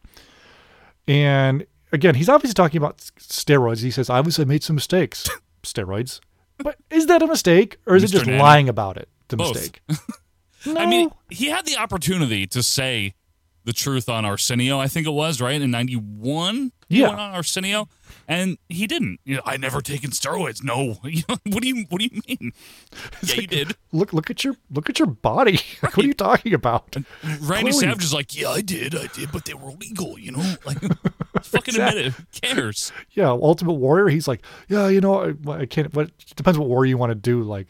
And again, he's obviously talking about steroids. He says, I "Obviously, I made some mistakes. [LAUGHS] steroids, but is that a mistake, or is it just lying about it? The Both. mistake. [LAUGHS] I mean, he had the opportunity to say the truth on Arsenio, I think it was, right? In 91? He Yeah. went on Arsenio, and he didn't. You know, I never taken steroids. No. [LAUGHS] What do you What do you mean? yeah, you did. look, look at your look at your body. [LAUGHS] like, what are you talking about? Randy Clearly- Savage is like, yeah, I did, I did, but they were legal. You know, like [LAUGHS] fucking admit it. Who cares? yeah, Ultimate Warrior. He's like, yeah, you know, I, I can't. But it depends what war you want to do. Like,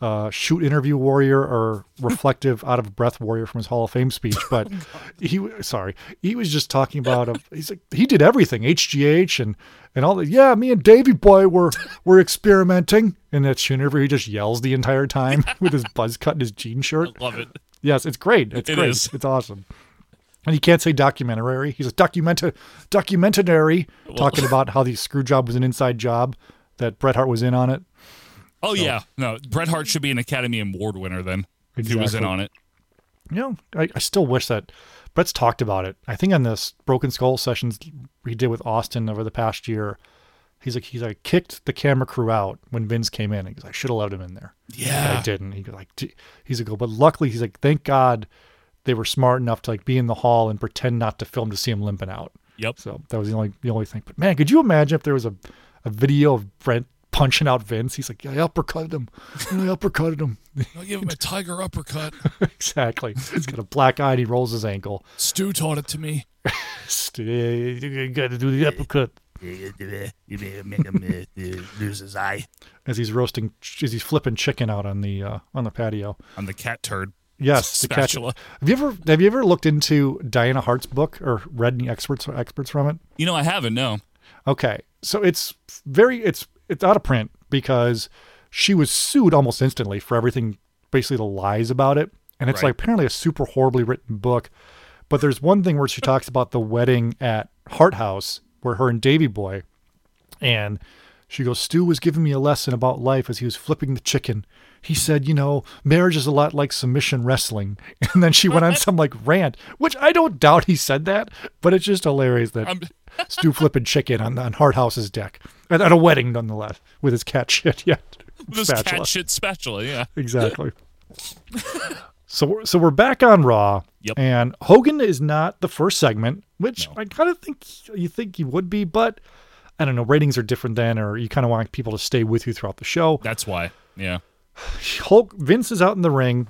uh, shoot interview warrior or reflective [LAUGHS] out of breath warrior from his Hall of Fame speech. But [LAUGHS] he, sorry, he was just talking about. A, he's like, he did everything, HGH and and all that. Yeah, me and Davy Boy were were experimenting. In that shoot interview, he just yells the entire time [LAUGHS] with his buzz cut and his jean shirt. Love it. Yes, it's great. It's It great. is. It's awesome. And he can't say documentary. He's a documenta documentary talking about how the screw job was an inside job that Bret Hart was in on it. Oh yeah, no. Bret Hart should be an Academy Award winner then. If he was in on it. You know, I, I still wish that Bret's talked about it. I think on this Broken Skull sessions he did with Austin over the past year, he's like he's like kicked the camera crew out when Vince came in. He's like, I should have let him in there. But I didn't. He like, "D-" he's like, "Oh, but luckily, he's like, thank God they were smart enough to like be in the hall and pretend not to film to see him limping out. Yep. So that was the only the only thing. But man, could you imagine if there was a, a video of Bret punching out Vince? He's like, yeah, I uppercutted him. I uppercutted him. [LAUGHS] I'll give him a tiger uppercut. [LAUGHS] exactly. He's got a black eye and he rolls his ankle. Stu taught it to me. Stu, You got to do the uppercut You make him lose his eye. as he's roasting, as he's flipping chicken out on the uh, on the patio. On the cat turd. Yes, the catch. Spatula. Have you ever have you ever looked into Diana Hart's book or read any experts experts from it? You know, I haven't. No. Okay, so it's very it's it's out of print because she was sued almost instantly for everything, basically the lies about it, and it's Right. like apparently a super horribly written book. But there's one thing where she talks about the wedding at Hart House where her and Davy Boy, and she goes, Stu was giving me a lesson about life as he was flipping the chicken. He said, you know, marriage is a lot like submission wrestling. [LAUGHS] And then she went on some like rant, which I don't doubt he said that, but it's just hilarious that I'm- um, [LAUGHS] Stu flipping chicken on, on Hart House's deck at, at a wedding, nonetheless, with his cat shit. [LAUGHS] Yeah, This spatula. cat shit spatula. Yeah. Exactly. so we're, so we're back on Raw, Yep. and Hogan is not the first segment, which I kind of think you think he would be, but I don't know. Ratings are different then, or you kind of want people to stay with you throughout the show. That's why. Yeah. [SIGHS] Hulk Vince is out in the ring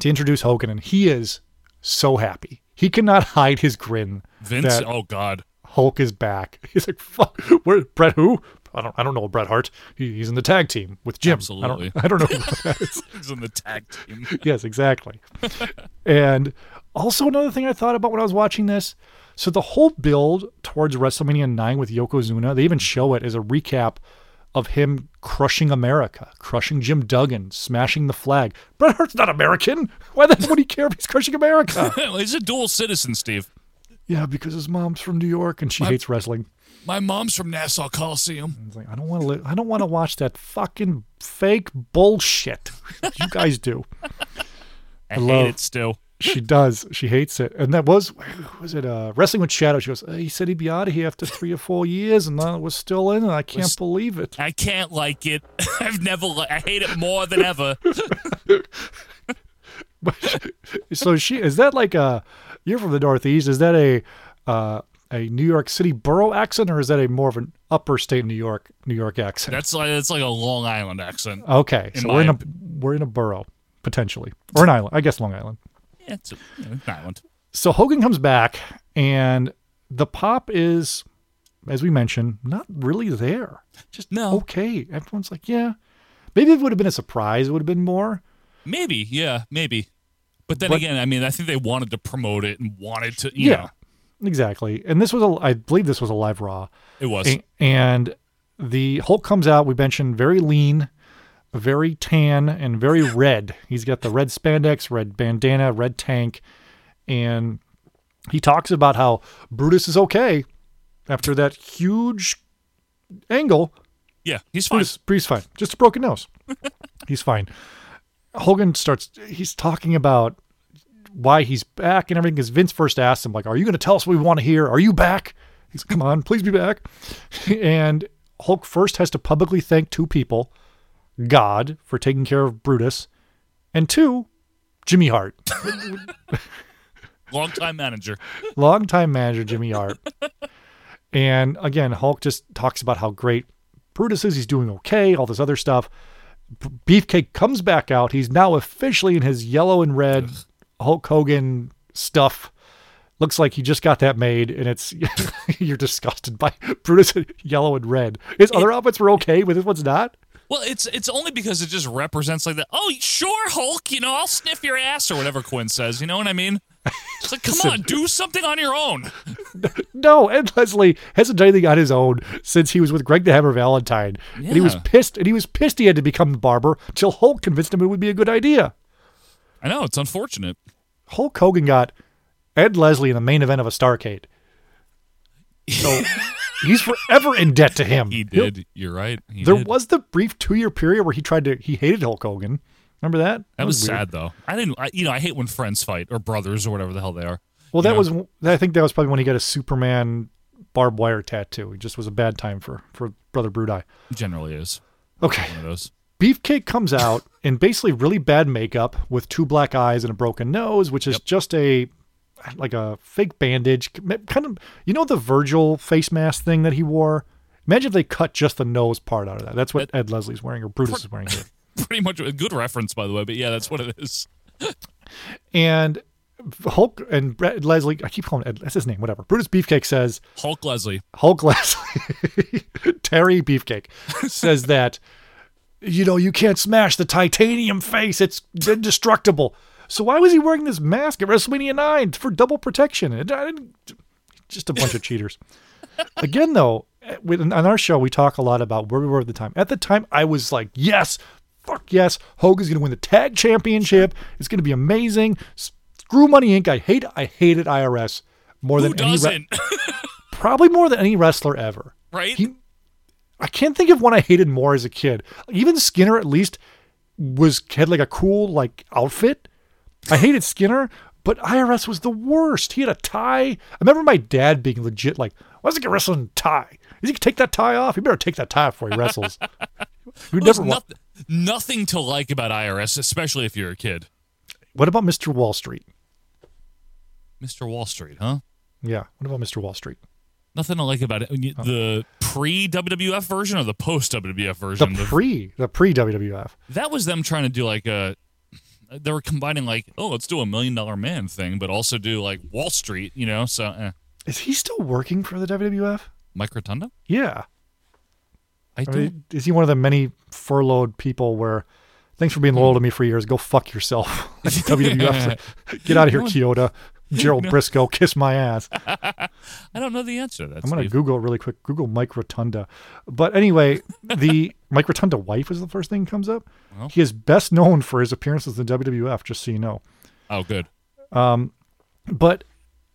to introduce Hogan, and he is so happy. He cannot hide his grin. Vince. oh God. Hulk is back. [LAUGHS] He's like, "Fuck, where Bret? Who? I don't. I don't know Bret Hart. He, he's in the tag team with Jim. Absolutely. I don't. I don't know who that [LAUGHS] is. He's in the tag team. [LAUGHS] yes, exactly. and also another thing I thought about when I was watching this. So the whole build towards WrestleMania 9 with Yokozuna, they even show it as a recap of him crushing America, crushing Jim Duggan, smashing the flag. Bret Hart's not American. Why the hell would he care if he's crushing America? [LAUGHS] He's a dual citizen, Steve. yeah, because his mom's from New York and she hates wrestling. My mom's from Nassau Coliseum. It's like I don't want to. Li- I don't want to watch that fucking fake bullshit. you guys do. [LAUGHS] I, love- hate it still. She does. She hates it. And that was was it uh wrestling with Shadow. She goes, "Uh, he said he'd be out of here after three or four years and now we're still in and I can't believe it. I can't like it. [LAUGHS] I've never. Li- I hate it more than ever. [LAUGHS] so she is that like a you're from the Northeast, is that a uh a New York City borough accent or is that a more of an upper state New York New York accent? That's like that's like a Long Island accent. okay. So we're in a we're in a borough, potentially. Or an island. I guess Long Island. It's a, you know, an island. So Hogan comes back, and the pop is, as we mentioned, not really there. Just No. okay. Everyone's like, yeah. Maybe it would have been a surprise. It would have been more. Maybe, yeah, maybe. But then But- again, I mean, I think they wanted to promote it and wanted to. You yeah, know, exactly. And this was a, I believe this was a live Raw, it was. And the Hulk comes out. We mentioned very lean, very tan, and very red. He's got the red spandex, red bandana, red tank, and he talks about how Brutus is okay after that huge angle. yeah, he's fine. Brutus, Brutus fine. Just a broken nose. [LAUGHS] he's fine. Hogan starts. He's talking about why he's back and everything. Because Vince first asked him, like, "Are you going to tell us what we want to hear? Are you back?" He's, "Come on, please be back." [LAUGHS] and Hulk first has to publicly thank two people: God for taking care of Brutus, and two, Jimmy Hart, Long time manager. [LAUGHS] longtime manager Jimmy Hart. and again, Hulk just talks about how great Brutus is. He's doing okay, all this other stuff. Beefcake comes back out. He's now officially in his yellow and red Hulk Hogan stuff. Looks like he just got that made, and it's [LAUGHS] you're disgusted by [LAUGHS] Brutus yellow and red. His other outfits were okay, but this one's not. Well, it's it's only because it just represents like that. Oh, sure, Hulk. You know, I'll sniff your ass or whatever Quinn says. You know what I mean? It's like, come [LAUGHS] Listen. on, do something on your own. [LAUGHS] No, Ed Leslie hasn't done anything on his own since he was with Greg the Hammer Valentine. And he was pissed, and he was pissed he had to become the barber till Hulk convinced him it would be a good idea. I know it's unfortunate. Hulk Hogan got Ed Leslie in the main event of a Starcade. So [LAUGHS] he's forever in debt to him. He He'll- did. You're right. He There did. was the brief two year period where he tried to he hated Hulk Hogan. Remember that? That was weird. sad though. I didn't. I, you know, I hate when friends fight or brothers or whatever the hell they are. Well, you that know? was I think that was probably when he got a Superman barbed wire tattoo. It just was a bad time for for brother Brudai. generally is Okay. one of those. Beefcake comes out in basically really bad makeup with two black eyes and a broken nose, which is Yep. just a like a fake bandage, kind of. You know the Virgil face mask thing that he wore. Imagine if they cut just the nose part out of that. That's what Ed Leslie's wearing or Brutus is wearing here. [LAUGHS] Pretty much a good reference, by the way. But yeah, that's what it is. And Hulk and Brett Leslie, I keep calling Ed, that's his name, whatever. Brutus Beefcake says Hulk Leslie. Hulk Leslie, [LAUGHS] Terry Beefcake says that, you know, you can't smash the titanium face. It's indestructible. So why was he wearing this mask at WrestleMania 9 for double protection? It- I didn't- Just a bunch of cheaters. [LAUGHS] Again, though, on our show, we talk a lot about where we were at the time. At the time, I was like, yes, fuck yes, Hogan's going to win the tag championship. It's going to be amazing. Screw Money Inc. I hate, I hated IRS more Who than any, doesn't? re- [LAUGHS] probably more than any wrestler ever. right? He, I can't think of one I hated more as a kid. Even Skinner at least was had like a cool like outfit. I hated Skinner, but IRS was the worst. He had a tie. I remember my dad being legit like, "Why does he get wrestling in a tie? Is he gonna take that tie off? He better take that tie off before he wrestles." [LAUGHS] We There's never. wa- nothing to like about IRS, especially if you're a kid. What about Mr. Wall Street? Mr. Wall Street, huh? Yeah. What about Mr. Wall Street? Nothing to like about it. You- oh. The pre WWF version or the post WWF version? The- pre, the pre WWF. that was them trying to do like a. They were combining like, oh, let's do a million dollar man thing, but also do like Wall Street, you know? So, eh. Is he still working for the WWF? Mike Rotunda? Yeah. I mean, is he one of the many furloughed people where, thanks for being loyal to me for years, go fuck yourself? [LAUGHS] [LAUGHS] Like, get out of here, Kyoto. [LAUGHS] Gerald Brisco, kiss my ass. [LAUGHS] I don't know the answer to that. I'm going to Google it really quick. Google Mike Rotunda. But anyway, the [LAUGHS] Mike Rotunda wife is the first thing that comes up. Well. He is best known for his appearances in the WWF, just so you know. Oh, good. Um, But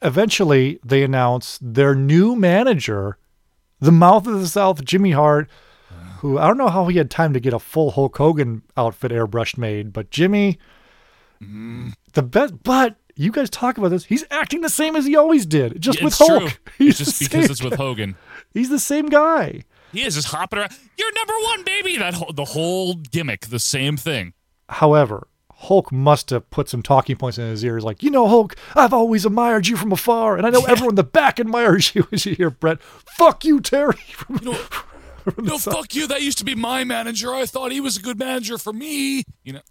eventually, they announce their new manager, the mouth of the South, Jimmy Hart, who I don't know how he had time to get a full Hulk Hogan outfit airbrushed made, but Jimmy, the best. But you guys talk about this. He's acting the same as he always did, just Yeah, with it's Hulk. true. He's It's just because it's with. Hogan. He's the same guy. He is just hopping around. You're number one, baby. That whole, the whole gimmick, the same thing. However, Hulk must have put some talking points in his ears, like, you know, Hulk, I've always admired you from afar, and I know everyone in the back admires you. [LAUGHS] As you hear Bret, fuck you, Terry. From, [LAUGHS] You know, no, fuck you. That used to be my manager. I thought he was a good manager for me. You know,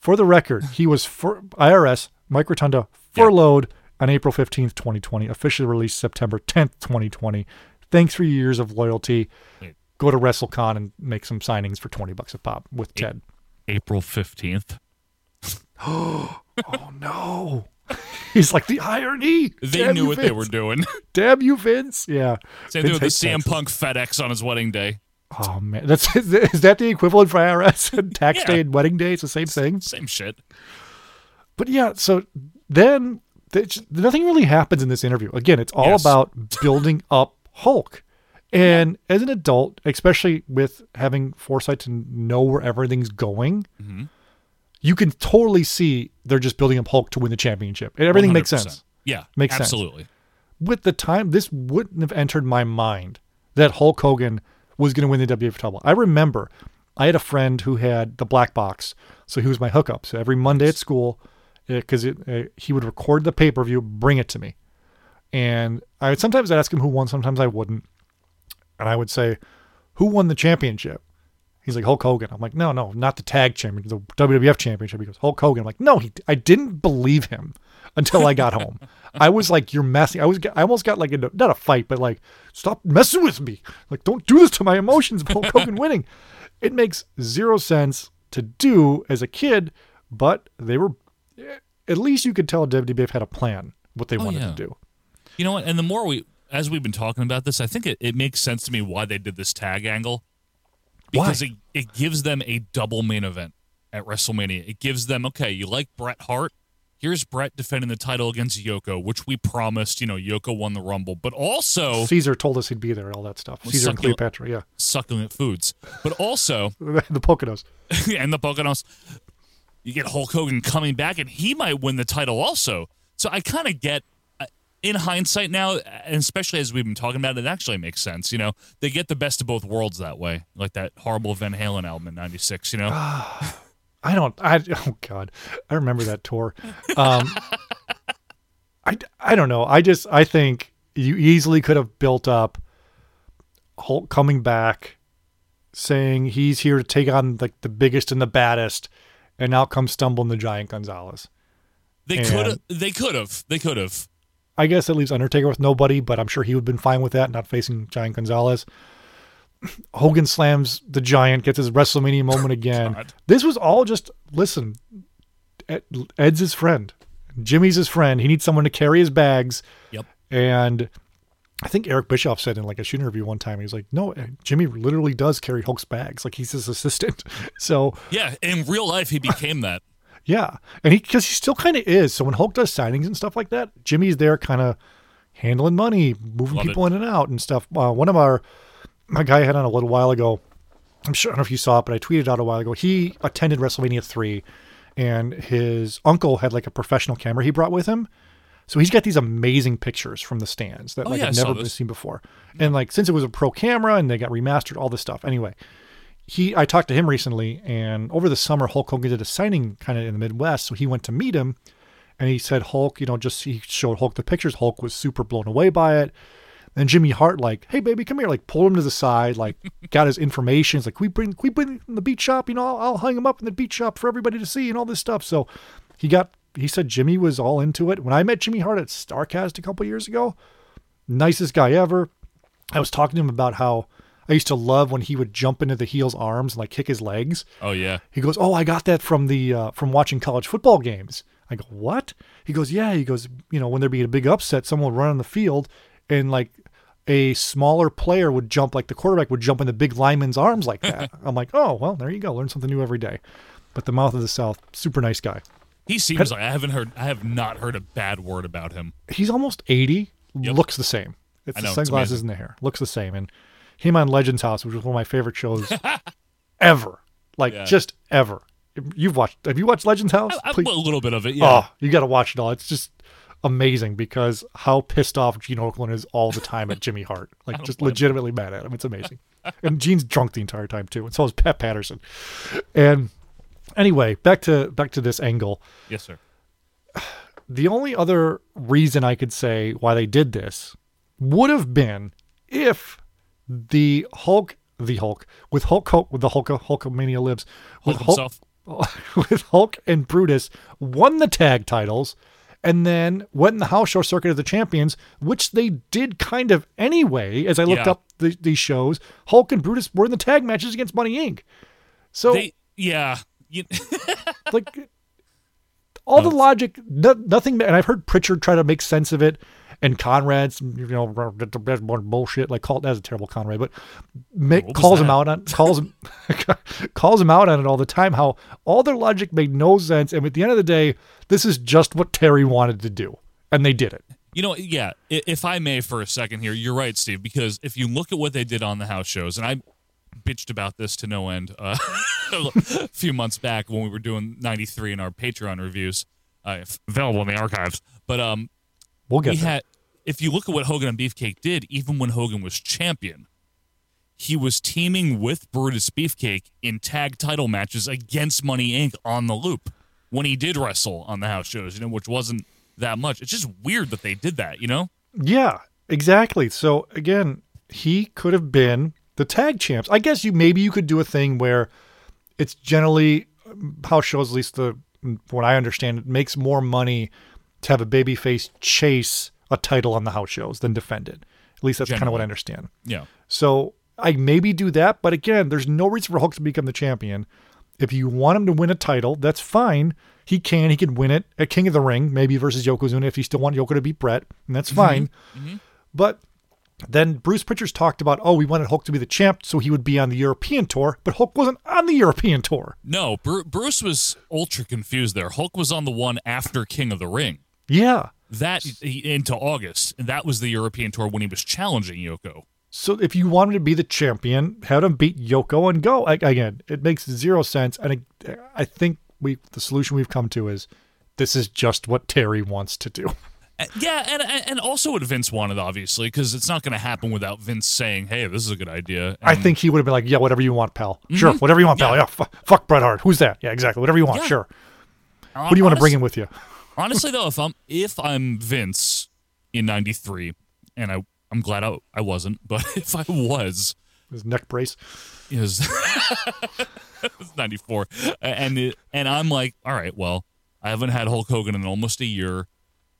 For the record, he was for IRS, Mike Rotunda, furloughed on April 15th, 2020, officially released September 10th, 2020. Thanks for your years of loyalty. Wait. Go to WrestleCon and make some signings for 20 bucks a pop with Ted. April 15th. [GASPS] Oh, no. [LAUGHS] He's like, the irony. They Damn knew you, what they were doing. [LAUGHS] Damn you, Vince. Yeah. Same thing with the CM. Punk FedEx on his wedding day. Oh, man. That's [LAUGHS] Is that the equivalent for IRS and tax Yeah. day and wedding day? It's the same thing. Same shit. But yeah, so then th- nothing really happens in this interview. Again, it's all Yes. about [LAUGHS] building up Hulk. And as an adult, especially with having foresight to know where everything's going, Mm-hmm. you can totally see they're just building up Hulk to win the championship. And everything makes 100%. sense. Yeah, Makes sense. absolutely. With the time, this wouldn't have entered my mind that Hulk Hogan was going to win the WWF title. I remember I had a friend who had the black box, so he was my hookup. So every Monday at school, because it, uh, he would record the pay per view, bring it to me, and I would sometimes ask him who won, sometimes I wouldn't, and I would say, "Who won the championship?" He's like Hulk Hogan. I'm like, no, no, not the tag champion, the WWF championship. He goes Hulk Hogan. I'm like, no, he. I didn't believe him [LAUGHS] until I got home. I was like, you're messing. I was. I almost got like a, not a fight, but like, stop messing with me. Like, don't do this to my emotions. Hulk Hogan winning. It makes zero sense to do as a kid, but they were. At least you could tell WWF had a plan what they Oh, wanted yeah. to do. You know what? And the more we, as we've been talking about this, I think it, it makes sense to me why they did this tag angle. Because Why? it, it gives them a double main event at WrestleMania. It gives them, okay, you like Bret Hart? Here's Bret defending the title against Yoko, which we promised, you know, Yoko won the Rumble. But also, Caesar told us he'd be there and all that stuff. Caesar and Cleopatra, yeah, succulent foods. But also, [LAUGHS] the Poconos. [LAUGHS] and the Poconos, you get Hulk Hogan coming back, and he might win the title also. So I kind of get, I, in hindsight now, and especially as we've been talking about it, it actually makes sense. You know, they get the best of both worlds that way, like that horrible Van Halen album in '96. You know, I don't. I oh god, I remember that tour. Um, I I don't know. I just I think you easily could have built up Hulk coming back, saying he's here to take on like the biggest and the baddest, and out comes stumbling the giant Gonzalez. they could have. They could have. They could have. I guess it leaves Undertaker with nobody, but I'm sure he would have been fine with that, not facing Giant Gonzalez. [CLEARS THROAT] Hogan slams the Giant, gets his WrestleMania [LAUGHS] moment again. God. This was all just listen. Ed, Ed's his friend. Jimmy's his friend. He needs someone to carry his bags. Yep. And I think Eric Bischoff said in like a shoot interview one time, he was like, "No, Jimmy literally does carry Hulk's bags. Like he's his assistant." [LAUGHS] So Yeah, in real life, he became that. [LAUGHS] yeah, and he because he still kind of is. So when Hulk does signings and stuff like that, Jimmy's there, kind of handling money, moving Love people in and out and stuff. Uh, one of our my guy I had on a little while ago. I'm sure I don't know if you saw it, but I tweeted out a while ago. He attended WrestleMania three, and his uncle had like a professional camera he brought with him. So he's got these amazing pictures from the stands that Oh, like yeah, I have never been seen before. And like since it was a pro camera and they got remastered, all this stuff. Anyway, he I talked to him recently, and over the summer Hulk Hogan did a signing kind of in the Midwest, so he went to meet him, and he said Hulk, you know, just he showed Hulk the pictures. Hulk was super blown away by it. Then Jimmy Hart like, hey baby, come here, like pulled him to the side, like [LAUGHS] got his information. It's like, can we bring, can we bring him in the Beach Shop? You know, I'll, I'll hang him up in the Beach Shop for everybody to see and all this stuff. So he got, he said Jimmy was all into it. When I met Jimmy Hart at Starcast a couple years ago, nicest guy ever. I was talking to him about how I used to love when he would jump into the heel's arms and like kick his legs. Oh yeah. He goes, "Oh, I got that from the uh, from watching college football games." I go, "What?" He goes, "Yeah." He goes, "You know, when there'd be a big upset, someone would run on the field, and like a smaller player would jump, like the quarterback would jump in the big lineman's arms like that." [LAUGHS] I'm like, "Oh, well, there you go. Learn something new every day." But the mouth of the South, super nice guy. He seems like I haven't heard. I have not heard a bad word about him. He's almost 80, Yep. looks the same. It's I the know, it's sunglasses amazing. and the hair, looks the same. And him on Legends House, which was one of my favorite shows [LAUGHS] ever, like Yeah. just ever. You've watched? Have you watched Legends House? I, I, a little bit of it. Yeah. Oh, you got to watch it all. It's just amazing because how pissed off Gene Okerlund is all the time at Jimmy Hart. [LAUGHS] Like just legitimately mad at him. It's amazing. and Gene's drunk the entire time too, and so is Pat Patterson. And anyway, back to back to this angle. Yes, sir. The only other reason I could say why they did this would have been if the Hulk, the Hulk, with Hulk, Hulk with the Hulk, Hulkamania lives, with Hulk [LAUGHS] with Hulk and Brutus won the tag titles and then went in the house show circuit of the champions, which they did kind of anyway. As I looked Yeah. up the, these shows, Hulk and Brutus were in the tag matches against Money Inc. So They. Yeah. You, [LAUGHS] like all the logic, no, nothing. And I've heard Prichard try to make sense of it, and Conrad's, you know, bullshit. Like call that's a terrible Conrad, but make, calls him out on calls him [LAUGHS] calls him out on it all the time. How all their logic made no sense, and at the end of the day, this is just what Terry wanted to do, and they did it. You know, yeah. If I may, for a second here, you're right, Steve. Because if you look at what they did on the house shows, and I bitched about this to no end uh, [LAUGHS] a few months back when we were doing '93 in our Patreon reviews, uh, available in the archives. But um, We'll get we had. If you look at what Hogan and Beefcake did, even when Hogan was champion, he was teaming with Brutus Beefcake in tag title matches against Money Inc. on the loop when he did wrestle on the house shows, you know, which wasn't that much. It's just weird that they did that, you know? Yeah, exactly. So again, he could have been the tag champs. I guess you maybe you could do a thing where it's generally um, house shows, at least the what I understand, it makes more money to have a babyface chase a title on the house shows than defend it. At least that's kind of what I understand. Yeah. So I maybe do that, but again, there's no reason for Hulk to become the champion. If you want him to win a title, that's fine. He can. He can win it at King of the Ring, maybe versus Yokozuna if you still want Yoko to beat Bret, and that's fine. But then Bruce Prichard's talked about, oh, we wanted Hulk to be the champ so he would be on the European tour, but Hulk wasn't on the European tour. No, Bru- Bruce was ultra confused there. Hulk was on the one after King of the Ring. Yeah. That he, into August. And that was the European tour when he was challenging Yoko. So if you wanted to be the champion, have him beat Yoko and go. I, again, it makes zero sense. And I, I think we the solution we've come to is this is just what Terry wants to do. [LAUGHS] Uh, Yeah, and and and also what Vince wanted, obviously, because it's not going to happen without Vince saying, "Hey, this is a good idea." I think he would have been like, yeah, whatever you want, pal. Sure, whatever you want, pal. Mm-hmm. Yeah. Yeah, fu- fuck Bret Hart. Who's that? Yeah, exactly. Whatever you want. Yeah. Sure. Who do you want to bring in with you? Honestly, though, if I'm if I'm Vince in '93, and I I'm glad I, I wasn't, [LAUGHS] but if I was, His neck brace. it was, '94, and it, and I'm like, all right, well, I haven't had Hulk Hogan in almost a year.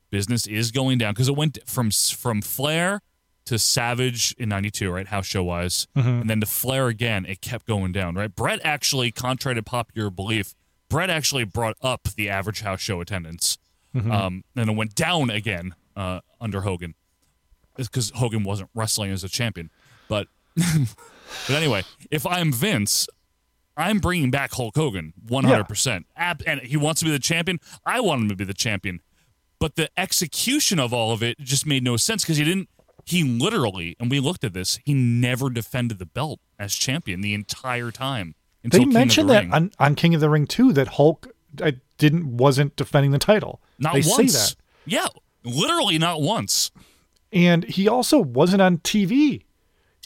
Business is going down because it went from from Flair to Savage in '92, right? House show wise, and then to Flair again. It kept going down, right? Bret actually, contrary to popular belief, Bret actually brought up the average house show attendance, um, and it went down again uh, under Hogan. Because Hogan wasn't wrestling as a champion, but [LAUGHS] but anyway, if I'm Vince, I'm bringing back Hulk Hogan 100%. Ab- and he wants to be the champion. I want him to be the champion. But the execution of all of it just made no sense because he didn't, he literally, and we looked at this, he never defended the belt as champion the entire time. They King of the mentioned that on, on King of the Ring too. That Hulk uh, didn't wasn't defending the title. Not they once. Yeah, literally not once. and he also wasn't on TV.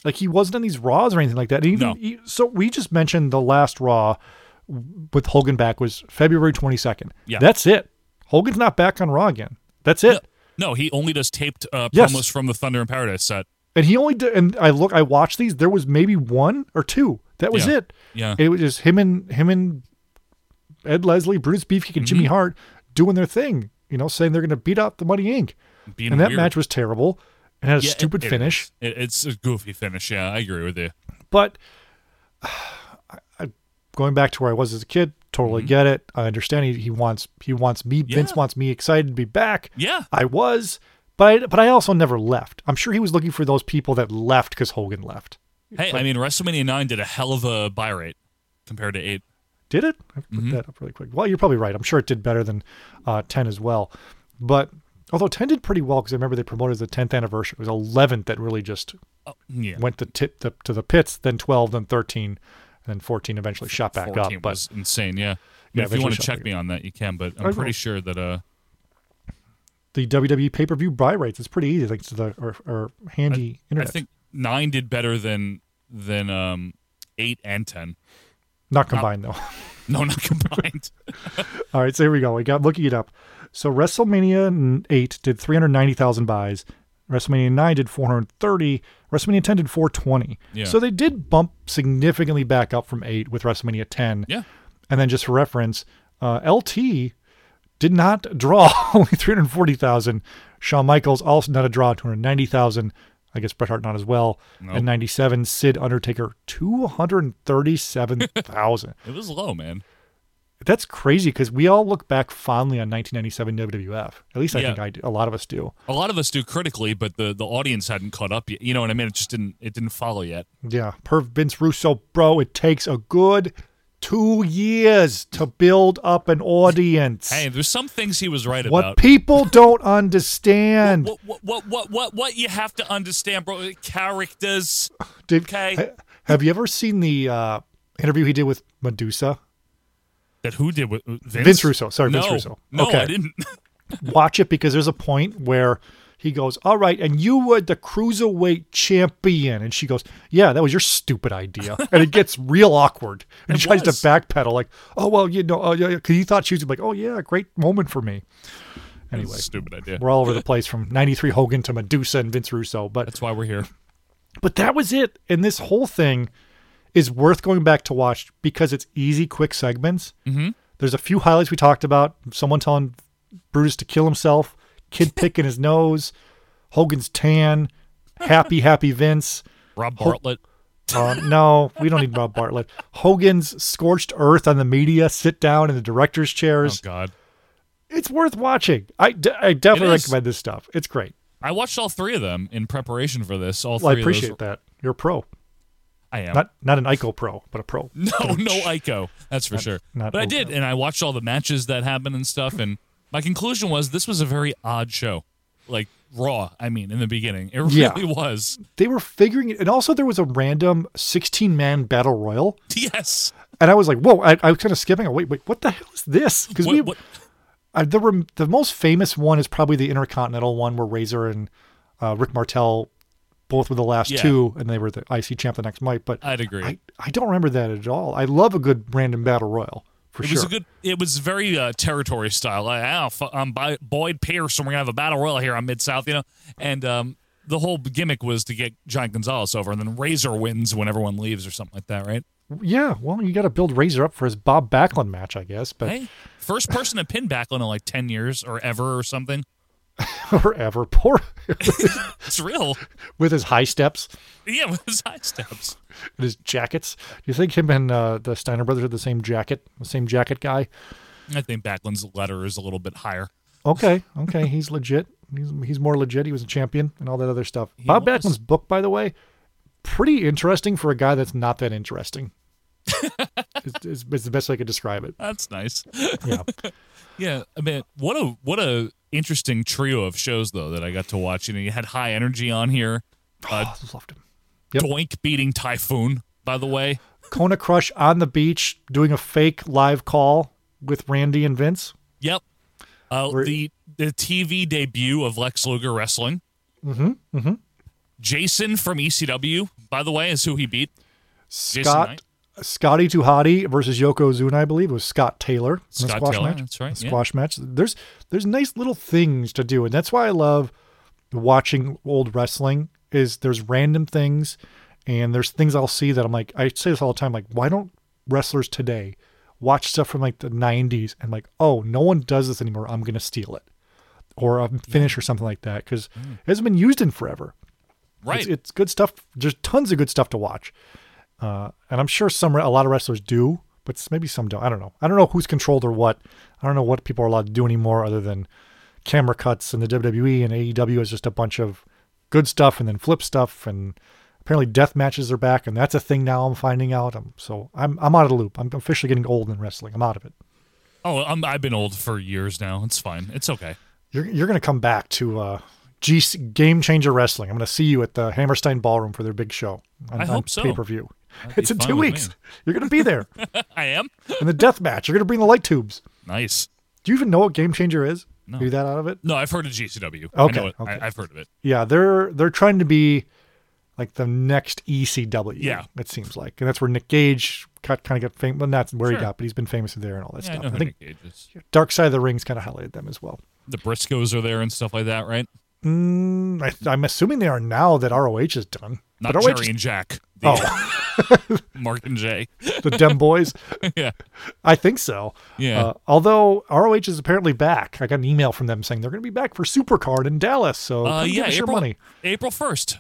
Like he wasn't on these Raws or anything like that. Even No. he- so we just mentioned the last Raw with Hogan back was February twenty second. Yeah. that's it. Hogan's not back on Raw again. That's it. No, he only does taped uh, Yes. promos from the Thunder in Paradise set. And he only did, and I look, I watched these. There was maybe one or two. That was Yeah. it. Yeah. It was just him and him and Ed Leslie, Bruce Beefcake, and Mm-hmm. Jimmy Hart doing their thing. You know, saying they're going to beat out the Money Inc. Being and that weird. match was terrible and had a Yeah, stupid it finish. It- it's a goofy finish. Yeah, I agree with you. But [SIGHS] I, I, going back to where I was as a kid, totally get it. I understand he, he wants he wants me. Vince Mm-hmm. Wants me excited to be back. Yeah. I was, but I, but I also never left. I'm sure he was looking for those people that left because Hogan left. Hey, I mean, WrestleMania 9 did a hell of a buy rate compared to 8. Did it? I put Mm-hmm. that up really quick. Well, you're probably right. I'm sure it did better than uh, 10 as well. But although 10 did pretty well because I remember they promoted the 10th anniversary. It was 11th that really just Yeah. went to tip the, to the pits. Then 12, then 13, and then 14 eventually shot back 14 up. But was insane, yeah. Yeah, if you want to check me on that, you can, but I'm pretty sure that uh, the WWE pay per view buy rates is pretty easy thanks to the or, or handy I internet. I think 9 did better than than um, 8 and 10. Not combined though. [LAUGHS] No, not combined. [LAUGHS] All right, so here we go. We got looking it up. So WrestleMania 8 did 390,000 buys. WrestleMania 9 did 430. WrestleMania 10 did 420. Yeah. So they did bump significantly back up from 8 with WrestleMania 10. yeah. And then just for reference, uh, LT did not draw [LAUGHS] only 340,000. Shawn Michaels also not a draw, 290,000. I guess Bret Hart not as well. Nope. And 97, Sid Undertaker, 237,000. [LAUGHS] It was low, man. That's crazy because we all look back fondly on 1997 WWF. At least I Yeah. think I do. A lot of us do. A lot of us do critically, but the, the audience hadn't caught up yet. You know what I mean? It just didn't it didn't follow yet. Yeah. Per Vince Russo, bro, it takes a good two years to build up an audience. Hey, there's some things he was right what about. people [LAUGHS] don't understand. what, what, what, what, what, what you have to understand, bro? Characters. Did- okay. ha- have you ever seen the uh, interview he did with Medusa? That who did with Vince? Vince Russo. Sorry, no, Vince Russo. No, Okay. I didn't. [LAUGHS] Watch it because there's a point where he goes, All right, and you were the cruiserweight champion. And she goes, Yeah, that was your stupid idea. And it gets real awkward. And [LAUGHS] It he tries was. to backpedal, like, Oh, well, you know, uh, yeah, because he thought she was like, Oh, yeah, great moment for me. Anyway, Stupid idea. we're all over the place from 93 Hogan to Medusa and Vince Russo. But That's why we're here. but that was it. And this whole thing is worth going back to watch because it's easy, quick segments. Mm-hmm. There's a few highlights we talked about. Someone telling Brutus to kill himself, kid [LAUGHS] picking his nose, Hogan's tan, happy, happy Vince. Rob Bartlett. Uh, no, we don't need Rob [LAUGHS] Bartlett. Hogan's scorched earth on the media, sit down in the director's Oh chairs. God. It's worth watching. I, d- I definitely recommend this stuff. It's great. I watched all three of them in preparation for this. All. Well, I appreciate that. You're a pro. I am. Not not an ICO pro, but a pro. [LAUGHS] no, no Ico. That's for sure. not but I did, and I watched all the matches that happened and stuff. And my conclusion was this was a very odd show, like Raw. I mean, in the beginning, it [LAUGHS] really Yeah. was. they were figuring it and also there was a random 16 man battle royal [LAUGHS] Yes. and i was like whoa i, I was kind of skipping wait wait what the hell is this because we what, Uh, the rem- the most famous one is probably the Intercontinental one where Razor and uh, Rick Martel both were the last Yeah. two, and they were the IC champ the next night. But I'd agree. I, I don't remember that at all. I love a good random battle royal for It sure. was a good. It was very uh, territory style. Like, oh, I'm Bi- Boyd Pierce, and we're gonna have a battle royal here on Mid South, you know. And um, the whole gimmick was to get Giant Gonzalez over, and then Razor wins when everyone leaves, or something like that, right? yeah, well, you got to build Razor up for his Bob Backlund match, I guess, but Hey, first person to pin Backlund in like ten years or ever or something. [LAUGHS] forever poor [LAUGHS] It's real. [LAUGHS] with his high steps Yeah, with his high steps. and his jackets. Do you think him and uh, the Steiner brothers are the same jacket, the same jacket guy? I think Backlund's letter is a little bit higher. Okay, okay, he's legit. He's he's more legit. He was a champion and all that other stuff. Bob was. Backlund's book, by the way, pretty interesting for a guy that's not that interesting. it's, it's, it's the best way I could describe it. That's nice. Yeah, Yeah, I mean, what a what a interesting trio of shows though that I got to watch. You know, you had High Energy on here, uh, I loved him. Yep. Doink beating Typhoon. By the way, Kona Crush on the beach doing a fake live call with Randy and Vince. Yep. Uh, Where- the the TV debut of Lex Luger wrestling. Mm-hmm. Mm-hmm. Jason from ECW, by the way, is who he beat. Scott Knight. Scotty Hottie versus Yokozuna, I believe. It was Scott Taylor Scott squash Taylor, match. that's right, The yeah. squash match. There's there's nice little things to do, and that's why I love watching old wrestling. Is there's random things, and there's things I'll see that I'm like I say this all the time. Like, why don't wrestlers today watch stuff from like the '90s and like, oh, no one does this anymore. I'm gonna steal it, or a finish or something like that because mm. it hasn't been used in forever. Right. It's, it's good stuff. There's tons of good stuff to watch, uh, and I'm sure some a lot of wrestlers do, but maybe some don't. I don't know. I don't know who's controlled or what. I don't know what people are allowed to do anymore, other than camera cuts and the WWE and AEW is just a bunch of good stuff and then flip stuff and apparently death matches are back and that's a thing now. I'm finding out. I'm so I'm I'm out of the loop. I'm officially getting old in wrestling. I'm out of it. oh, I'm, I've been old for years now. It's fine. It's okay. You're you're gonna come back to uh, GC Game Changer Wrestling. I'm gonna see you at the Hammerstein Ballroom for their big show. On, I hope so. Pay per view. That'd It's in two weeks. me. You're gonna be there [LAUGHS] I am in the death match. You're gonna bring the light tubes. nice. Do you even know what Game Changer is? No. You that out of it? No, I've heard of GCW. I Okay, know it. okay. I, I've heard of it. Yeah, they're they're trying to be like the next ECW. Yeah. it seems like, and that's where Nick Gage got kind of got famous. Well, that's where Sure. he got, but he's been famous there and all that Yeah, I stuff. know I, think Nick Gage is. Dark Side of the Rings kind of highlighted them as well. The Briscoes are there and stuff like that, right? Mm, I, I'm assuming they are now that ROH is done. Not but Jerry ROH and Jack. Oh, [LAUGHS] Mark and Jay. the Dem Boys. [LAUGHS] yeah. I think so. Yeah. Uh, although ROH is apparently back. I got an email from them saying they're going to be back for Supercard in Dallas. So Uh, come yeah, give us April, your money. April 1st.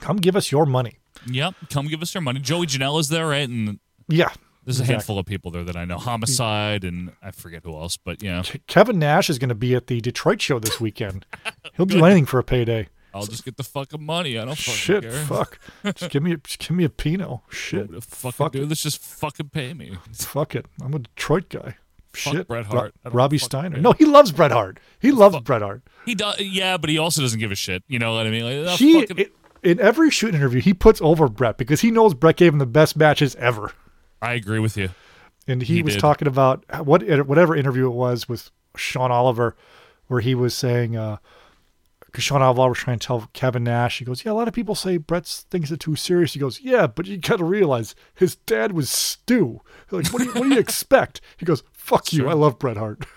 Come give us your money. Yep. Come give us your money. Joey Janela's there, right? And Yeah. There's a Exactly. handful of people there that I know. Homicide and I forget who else, but yeah. Kevin Nash is going to be at the Detroit show this weekend. [LAUGHS] He'll do anything for a payday. I'll just get the fucking money. I don't fucking Shit, care. fuck. Just give me, a, just give me a Pinot. Shit, What the fucking fuck it. this. Just fucking pay me. Fuck it. I'm a Detroit guy. Fuck Shit, Bret Hart. Don't Robbie Steiner. care. No, he loves Bret Hart. He loves Bret Hart. He does, yeah, but he also doesn't give a shit. You know what I mean? Like, oh, He fucking- it, in every shoot interview he puts over Bret because he knows Bret gave him the best matches ever. I agree with you. and he, He was did. talking about what whatever interview it was with Sean Oliver, where he was saying, because Sean Oliver was trying to tell Kevin Nash, he goes, "Yeah, a lot of people say Bret's thinks it too serious." He goes, "Yeah, but you got to realize his dad was Stu. Like, what do you what do you [LAUGHS] expect?" He goes, "Fuck you. I love Bret Hart." [LAUGHS]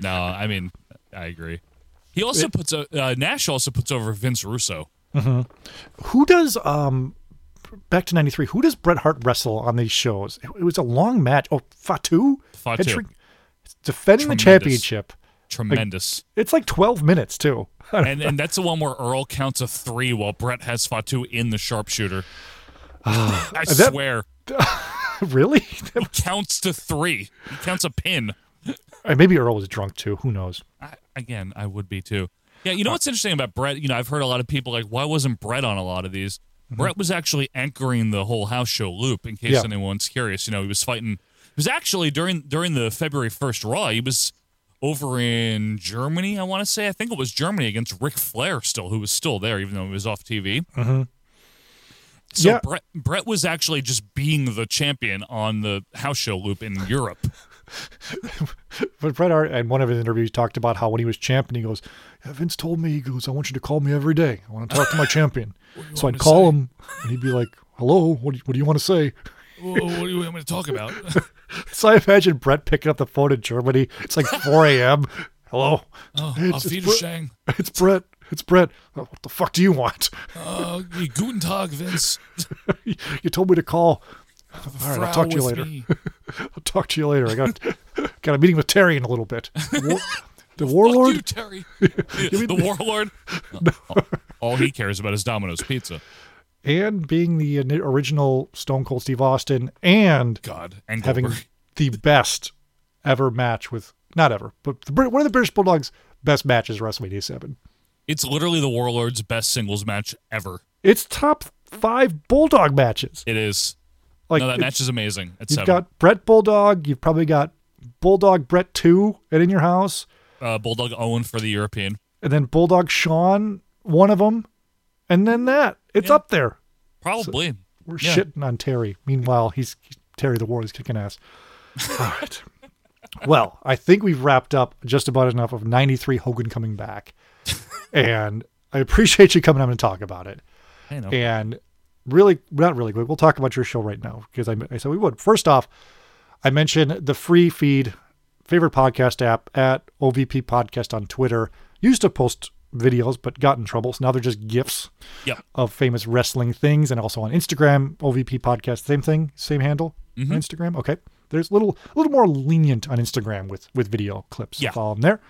No, I mean, I agree. He also puts a uh, Nash also puts over Vince Russo. Who does um back to '93? Who does Bret Hart wrestle on these shows? It, it was a long match. Oh, Fatu, Fatu. Defending the championship. Tremendous. It's like 12 minutes too. [LAUGHS] and and that's the one where Earl counts a three while Bret has Fatu in the sharpshooter. [SIGHS] I that- swear. [LAUGHS] really? He counts to three. He counts a pin. Uh, Maybe Earl was drunk too. Who knows? I, again, I would be too. Yeah, you know what's interesting about Bret? You know, I've heard a lot of people like, why wasn't Bret on a lot of these? Bret was actually anchoring the whole house show loop. In case Yeah. anyone's curious, you know, he was fighting. He was actually during during the February first Raw. He was over in Germany. I want to say. I think it was Germany against Ric Flair, still, who was still there, even though he was off TV. Mm-hmm. So Yeah. Bret Brett was actually just being the champion on the house show loop in Europe. [LAUGHS] but Bret Hart, in one of his interviews, talked about how when he was champion, he goes, yeah, Vince told me, he goes, I want you to call me every day. I want to talk to my [LAUGHS] champion. so I'd call say? him, and he'd be like, hello, what do you, what do you want to say? What do you want me to talk about? [LAUGHS] So I imagine Bret picking up the phone in Germany. It's like 4 a.m. Hello. Oh, It's- it's Wiedersehen. It's Bret. It's Bret. "Oh, What the fuck do you want? Uh, guten Tag, Vince. You told me to call. All right, I'll talk to you later. [LAUGHS] I'll talk to you later. I got [LAUGHS] got a meeting with Terry in a little bit. War, [LAUGHS] the warlord. you, Terry. the warlord. all, all he cares about is Domino's Pizza. and being the original Stone Cold Steve Austin and God. And having Goldberg. the best ever match with not ever, but the, one of the British Bulldogs' best matches WrestleMania Seven. It's literally the Warlord's best singles match ever. It's top five Bulldog matches. It is. Like no, that match is amazing. At You've seven. got Bret Bulldog. You've probably got Bulldog Bret two and in your house, uh, Bulldog Owen for the European. and then Bulldog Shawn, one of them, and then that. It's Yeah. up there. Probably. We're Yeah. shitting on Terry. Meanwhile, he's, he's Terry the War. He's kicking ass. [LAUGHS] All right. Well, I think we've wrapped up just about enough of 93 Hogan coming back. [LAUGHS] and I appreciate you coming on and talk about it. I know. And really, not really quick, we'll talk about your show right now because I, I said we would. First off, I mentioned the free feed, favorite podcast app at OVP Podcast on Twitter. Used to post videos, but got in trouble. So now they're just GIFs Yep. of famous wrestling things and also on Instagram, OVP Podcast, same thing, same handle Mm-hmm. on Instagram. Okay. There's a little, a little more lenient on Instagram with, with video clips. Yeah. Follow them there.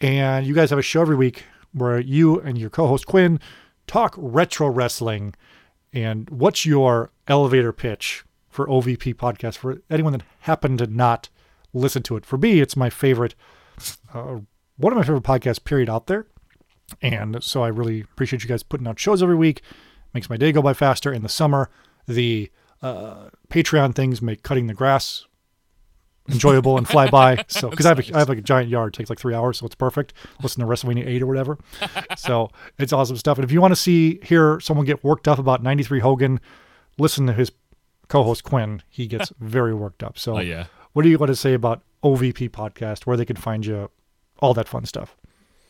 And you guys have a show every week where you and your co-host Quinn talk retro wrestling. And what's your elevator pitch for OVP podcast for anyone that happened to not listen to it? For me, it's my favorite, uh, one of my favorite podcasts. Period out there. And so I really appreciate you guys putting out shows every week. Makes my day go by faster. In the summer, the uh, Patreon things make cutting the grass enjoyable and fly by. [LAUGHS] So because I have a, I have like a giant yard, it takes like three hours, so it's perfect. Listen to WrestleMania eight or whatever. [LAUGHS] so it's awesome stuff. And if you want to see hear someone get worked up about ninety three Hogan, listen to his co-host Quinn. He gets [LAUGHS] very worked up. So Oh, yeah. what do you want to say about OVP podcast, where they can find you, all that fun stuff?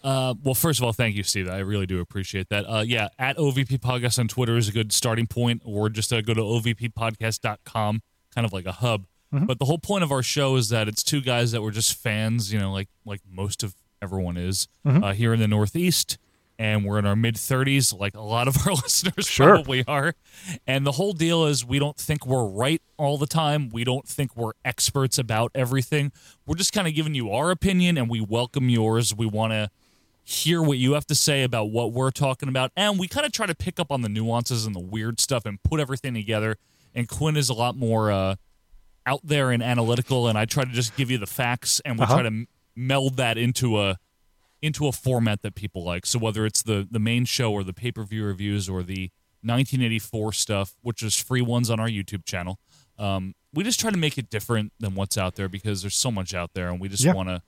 Uh, well, first of all, thank you, Steve. I really do appreciate that. Uh, yeah, at OVP Podcast on Twitter is a good starting point, or just uh, go to ovppodcast.com, kind of like a hub. But the whole point of our show is that it's two guys that were just fans, you know, like like most of everyone is uh, here in the Northeast, and we're in our mid 30s, like a lot of our [LAUGHS] listeners Sure. probably are. And the whole deal is we don't think we're right all the time. We don't think we're experts about everything. We're just kind of giving you our opinion, and we welcome yours. We want to hear what you have to say about what we're talking about. And we kind of try to pick up on the nuances and the weird stuff and put everything together. And Quinn is a lot more uh, out there and analytical, and I try to just give you the facts, and we Uh-huh. try to m- meld that into a into a format that people like. So whether it's the the main show or the pay per view reviews or the 1984 stuff, which is free ones on our YouTube channel, um, we just try to make it different than what's out there because there's so much out there, and we just Yeah. want to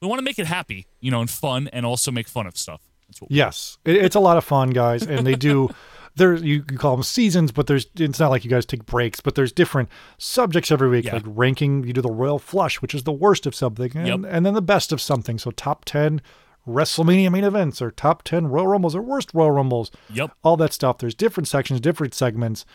we want to make it happy, you know, and fun, and also make fun of stuff. That's what Yes, it, it's a lot of fun, guys, and they do. [LAUGHS] There, you can call them seasons, but there's. It's not like you guys take breaks, but there's different subjects every week, Yeah. like ranking. You do the Royal Flush, which is the worst of something, and, Yep. and then the best of something. So top ten WrestleMania main events, or top ten Royal Rumbles, or worst Royal Rumbles. Yep. all that stuff. There's different sections, different segments.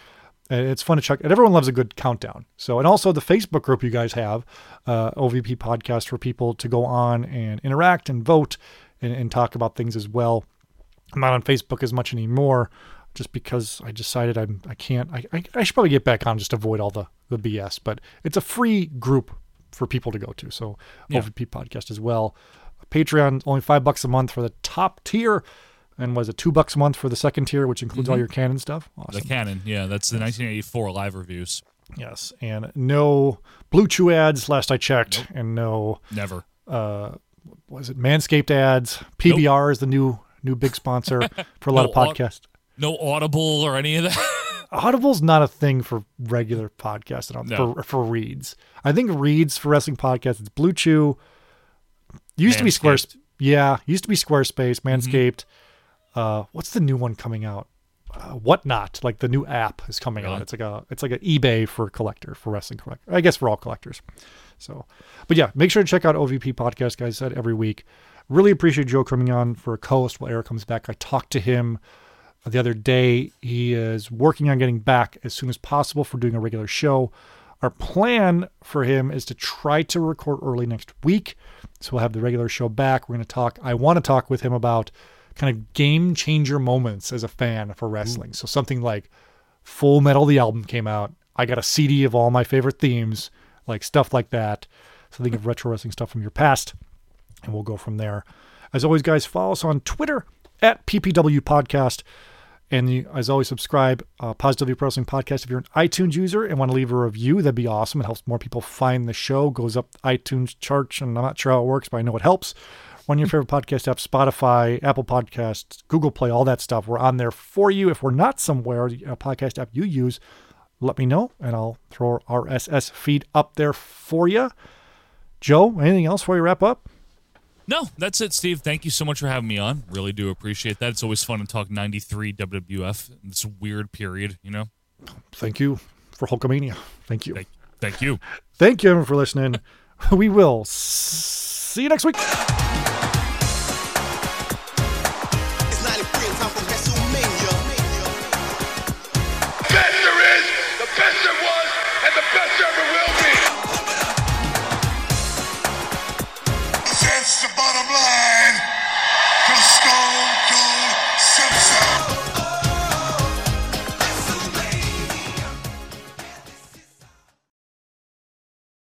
It's fun to check, and everyone loves a good countdown. So, and also the Facebook group you guys have, uh, OVP podcast for people to go on and interact and vote and, and talk about things as well. I'm not on Facebook as much anymore, just because I decided I'm I can't. I, I, I should probably get back on just avoid all the the BS. But it's a free group for people to go to. So Yeah. OVP podcast as well. Patreon only five bucks a month for the top tier, and was it two bucks a month for the second tier, which includes all mm-hmm. your canon stuff. Awesome. The canon, yeah, that's the 1984 live reviews. Yes, and no Blue Chew ads last I checked, and no Never. Uh, was it Manscaped ads. PBR is the new new big sponsor [LAUGHS] for a lot No of podcasts. No Audible or any of that. [LAUGHS] Audible's not a thing for regular podcasts. I don't No. for for reads. I think reads for wrestling podcasts. It's Blue Chew. Used to be Squarespace. Yeah, used to be Squarespace. Mm-hmm. Manscaped. Uh, what's the new one coming out? uh, whatnot, like the new app is coming out. It's like a it's like an eBay for collector for wrestling collector. I guess for all collectors. So, but yeah, make sure to check out OVP podcast, guys. Said every week. Really appreciate Joe coming on for a co-host while Eric comes back. I talked to him the other day. He is working on getting back as soon as possible for doing a regular show. Our plan for him is to try to record early next week. So we'll have the regular show back. We're going to talk. I want to talk with him about kind of game changer moments as a fan for wrestling. Mm. So something like Full Metal, the album came out. I got a CD of all my favorite themes, like stuff like that. So think of retro wrestling stuff from your past and we'll go from there. As always, guys, follow us on Twitter at PPW Podcast. And you, as always, subscribe uh, Positively Pro Wrestling Podcast if you're an iTunes user and want to leave a review. That'd be awesome. It helps more people find the show. Goes up iTunes charts, and I'm not sure how it works, but I know it helps. One of your favorite podcast apps, Spotify, Apple Podcasts, Google Play, all that stuff. We're on there for you. If we're not somewhere, a podcast app you use, let me know, and I'll throw our RSS feed up there for you. Joe, anything else before we wrap up? No, that's it, Steve. Thank you so much for having me on. Really do appreciate that. It's always fun to talk 93 WWF. This weird period, you know? Thank you for Hulkamania. Thank you. Thank, thank you. Thank you everyone for listening. [LAUGHS] We will see you next week.